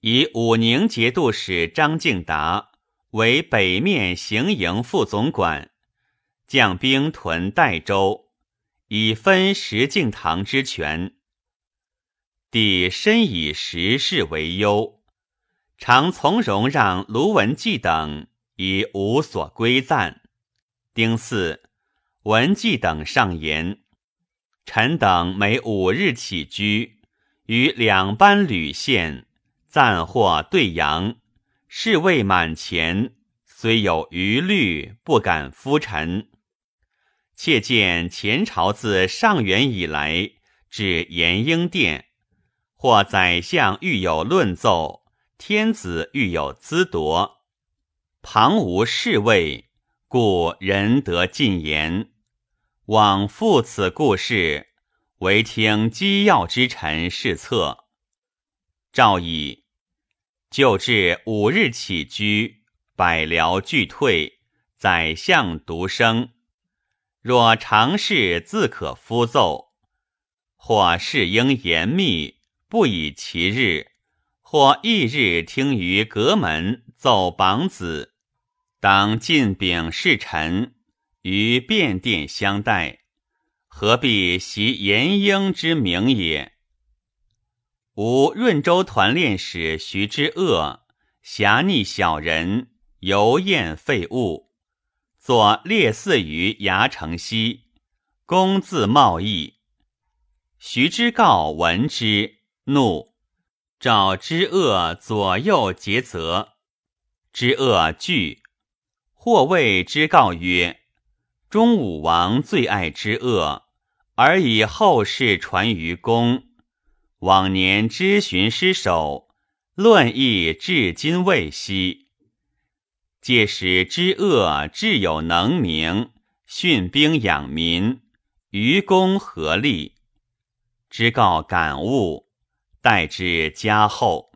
以武宁节度使张敬达为北面行营副总管，将兵屯代州，以分石敬瑭之权。帝深以时事为忧。常从容让卢文纪等，以无所归赞。丁巳，文纪等上言：臣等每五日起居，于两班旅县暂获对阳，事未满前，虽有余虑，不敢敷陈。妾见前朝自上元以来，至延英殿，或宰相欲有论奏。天子欲有资夺，旁无侍卫，故人得进言。往复此故事，唯听机要之臣是策。诏以就至五日起居，百僚俱退，宰相独生。若常事自可敷奏，或事应严密，不以其日。或翌日听于阁门奏榜子，当进禀侍臣，于便殿相待，何必袭严英之名也？吾润州团练使徐之恶，侠逆小人，游宴废物，作列肆于牙城西，公自贸易。徐之告闻之，怒，召之恶左右诘责。之恶惧，或谓之告曰：“中武王最爱之恶，而以后世传于公。往年知循失守，论议至今未息。借使之恶智有能名，训兵养民，于公合力。之告感悟，待之加厚。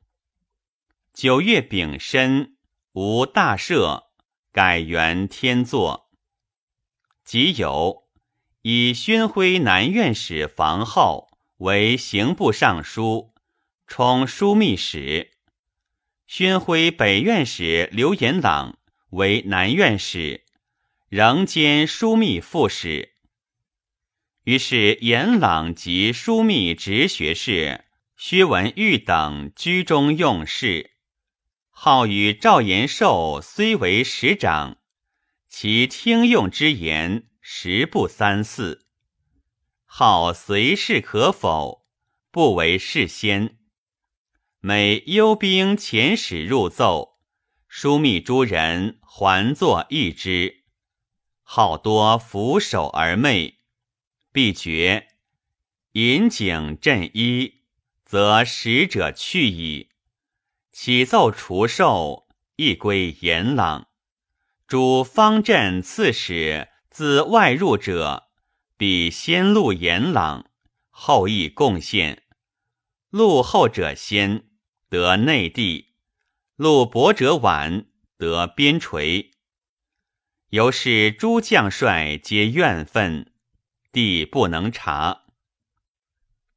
九月丙申。”无大赦，改元天作。即有以宣徽南院使房浩为刑部尚书，充枢密使；宣徽北院使刘延朗为南院使，仍兼枢密副使。于是延朗及枢密直学士薛文玉等居中用事。号与赵延寿虽为使长，其听用之言实不三四。号随事可否，不为事先。每幽兵遣使入奏，枢密诸人还作一之。好多俯首而媚，必觉引颈振衣，则使者去矣。启奏除授，亦归严朗。主方阵刺史自外入者，比先录严朗，后亦贡献。录后者先得内地，录薄者晚得边陲。由是诸将帅皆怨愤，帝不能察。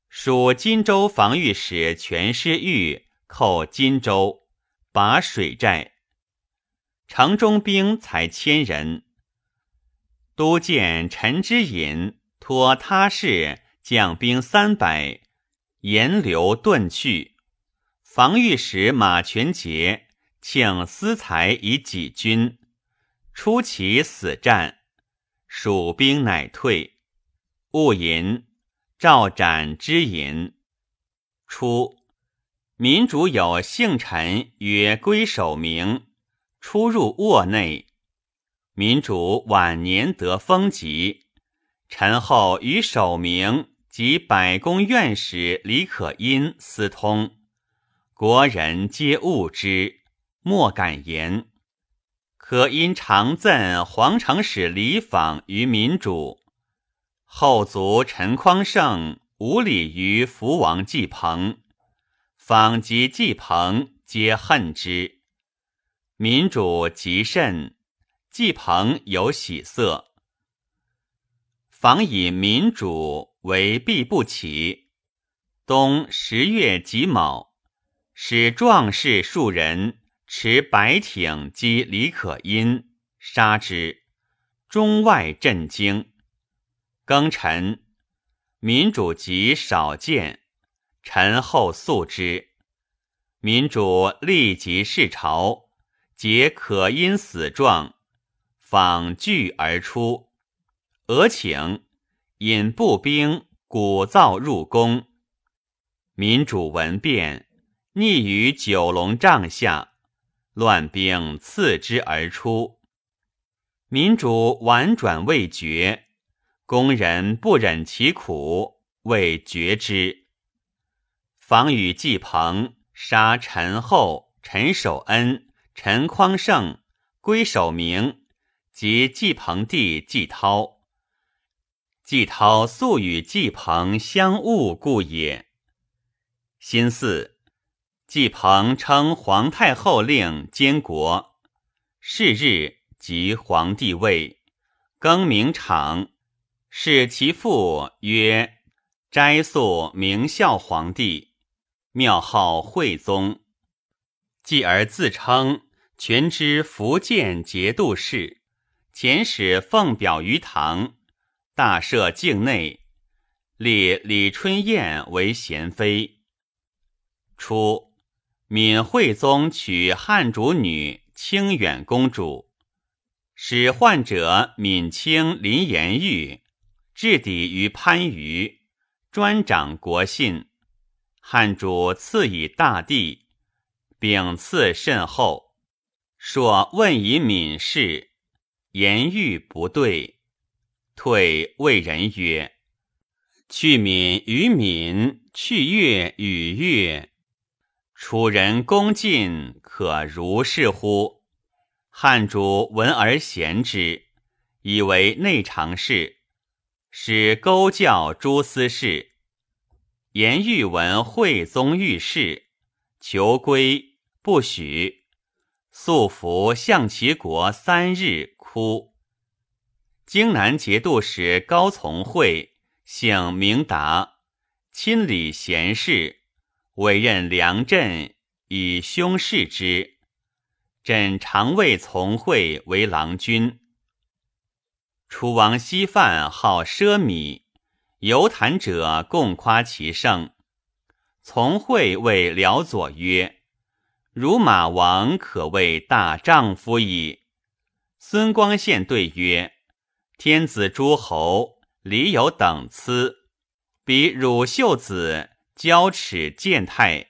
属荆州防御使全师玉。寇荆州，拔水寨。城中兵才千人。都监陈之隐托他事，将兵三百，沿流遁去。防御使马全节请私财以己军，出其死战，蜀兵乃退。戊寅，赵斩之隐。初。民主有幸臣曰归守明，出入卧内。民主晚年得封疾，陈后与守明及百公院使李可因私通，国人皆恶之，莫敢言。可因常赠皇城使李访于民主，后族陈匡胜无礼于福王季鹏。访及季鹏，皆恨之。民主极甚，季鹏有喜色。访以民主为必不起。冬十月己卯，使壮士数人持白挺击李可因，杀之，中外震惊。庚辰，民主即少见。陈后肃之，民主立即视朝，解可因死状，访拒而出。俄请引步兵鼓噪入宫，民主闻变，匿于九龙帐下，乱兵刺之而出。民主婉转未决，工人不忍其苦，未决之。防与季鹏杀陈后、陈守恩、陈匡胜、归守明及季鹏弟季涛。季涛素与季鹏相恶故也。辛巳，季鹏称皇太后令监国。是日即皇帝位，更名场，使其父曰斋肃明孝皇帝。庙号惠宗，继而自称权知福建节度使，遣使奉表于唐，大赦境内，立李春燕为贤妃。初，闵惠宗娶汉主女清远公主，使患者闵清林延玉置抵于番禺，专掌国信。汉主赐以大地，秉赐甚厚。说问以敏事，言语不对，退谓人曰：“去敏与敏，去月与月，楚人恭敬，可如是乎？”汉主闻而贤之，以为内常事，使勾教诸司事。言欲闻惠宗遇事，求归不许，素服向其国三日，哭。荆南节度使高从诲，姓明达，亲礼贤士，委任梁镇以兄事之。朕常谓从诲为郎君。楚王西范好奢靡。游谈者共夸其盛。从会谓辽左曰：“如马王可谓大丈夫矣。”孙光宪对曰：“天子诸侯礼有等次，比汝秀子交齿见态，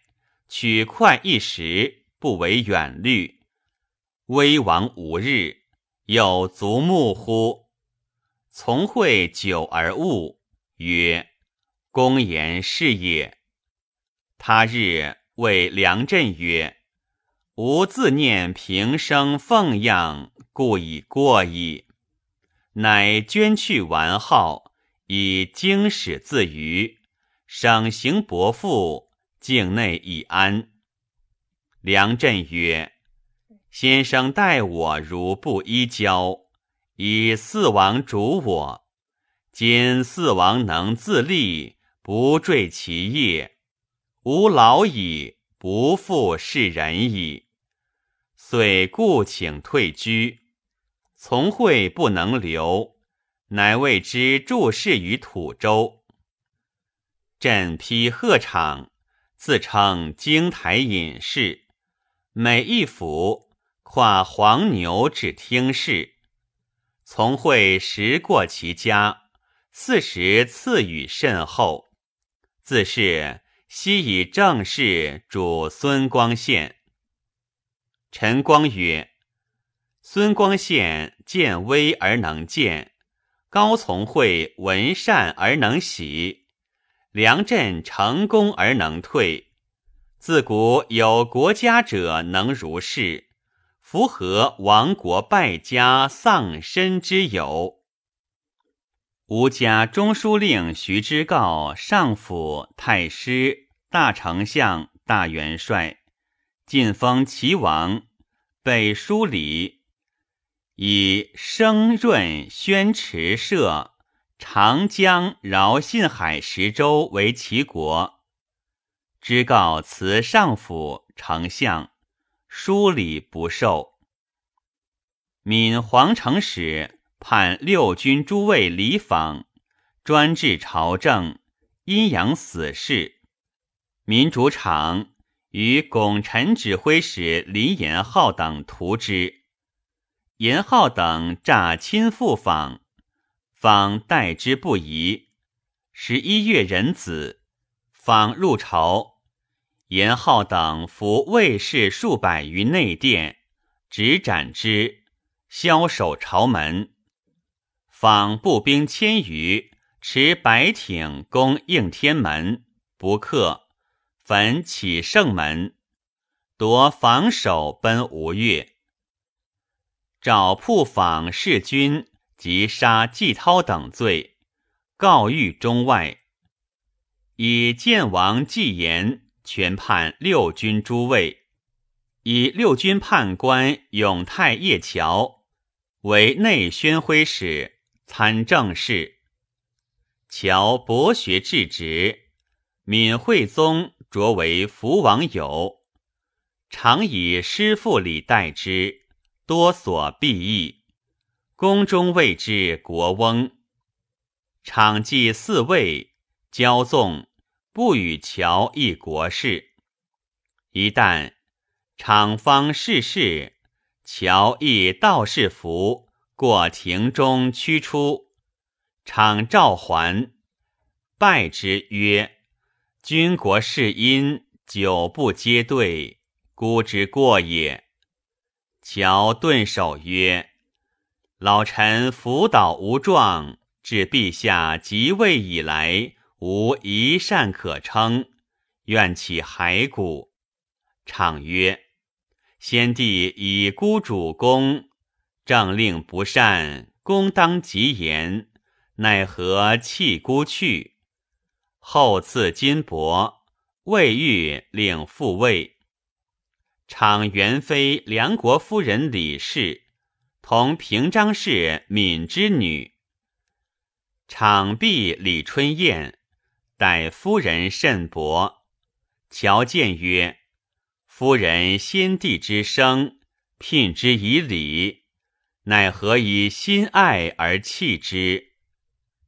取快一时，不为远虑。威王无日，有足目乎？”从会久而悟。曰：“公言是也。”他日谓梁震曰：“吾自念平生奉养，故已过矣。乃捐去完号，以经史自娱，省行伯父，境内已安。”梁震曰：“先生待我如不依交，以四王主我。”今四王能自立，不坠其业，吾老矣，不复是人矣。遂故请退居。从会不能留，乃为之注事于土州。朕批鹤场，自称京台隐士，每一府跨黄牛至听事。从会时过其家。四时赐予甚厚，自是昔以正事主孙光宪。陈光曰：“孙光宪见微而能见，高从会闻善而能喜，梁震成功而能退。自古有国家者能如是，符合亡国败家丧身之有。”吴家中书令徐知诰、上府太师、大丞相、大元帅，晋封齐王，被书礼，以升润、宣池社、长江、饶信海十州为齐国。知告辞上府、丞相，书礼不受。闽皇城使。判六军诸卫离访，专治朝政，阴阳死事。民主场与拱辰指挥使林延浩等图之。延浩等诈亲赴访，访待之不疑。十一月壬子，访入朝，严浩等服卫士数百于内殿，执斩之，枭首朝门。访步兵千余，持白挺攻应天门，不克，焚启圣门，夺防守奔吴越。找铺访弑君及杀季涛等罪，告谕中外。以建王纪言全判六军诸位，以六军判官永泰叶桥为内宣徽使。参政事，乔博学至直，闵惠宗擢为福王友，常以师父礼待之，多所裨益。宫中谓之国翁。场记四位，骄纵，不与乔一国事。一旦场方逝世，乔亦道士服过庭中驱出，场召还，拜之曰：“君国事因，久不接对，孤之过也。”乔顿首曰：“老臣辅导无状，至陛下即位以来，无一善可称，愿起骸骨。”场曰。先帝以孤主公，政令不善，公当极言，奈何弃孤去？后赐金帛，未欲令复位。场元妃梁国夫人李氏，同平章事敏之女。场婢李春燕，待夫人甚薄。乔见曰。夫人先帝之生，聘之以礼，奈何以心爱而弃之？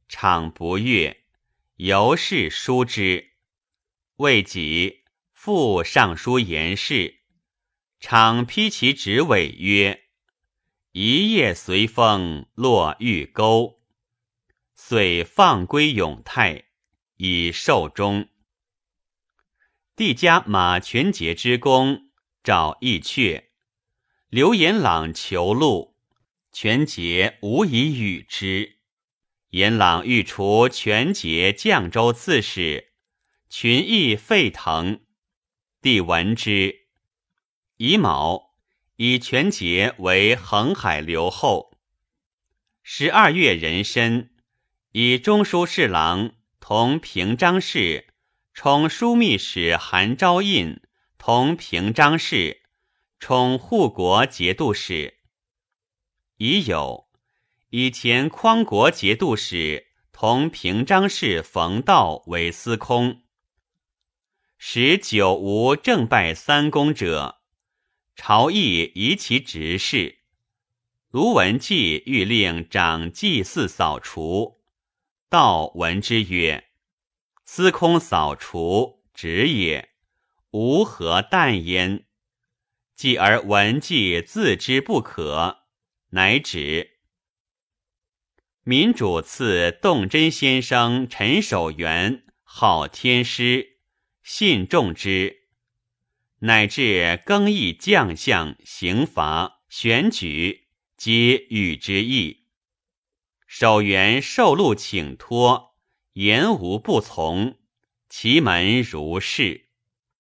场不悦，由是疏之。未几，复上书言事。场批其职尾曰：“一夜随风落玉钩。”遂放归永泰，以寿终。帝加马全节之功，召义阙。刘延朗求禄，全节无以与之。延朗欲除全节绛州刺史，群议沸腾。帝闻之，乙卯，以全节为恒海留后。十二月壬申，以中书侍郎同平章事。充枢密使韩昭胤同平章事，充护国节度使。已有以前匡国节度使同平章事冯道为司空。使久无正拜三公者，朝议疑其职事。卢文纪欲令长祭祀扫除，道闻之曰。司空扫除，止也，吾何惮焉？继而文纪自知不可，乃止。民主赐洞真先生陈守元号天师，信众之，乃至更易将相、刑罚、选举，皆与之意。守元受禄请托。言无不从，其门如是。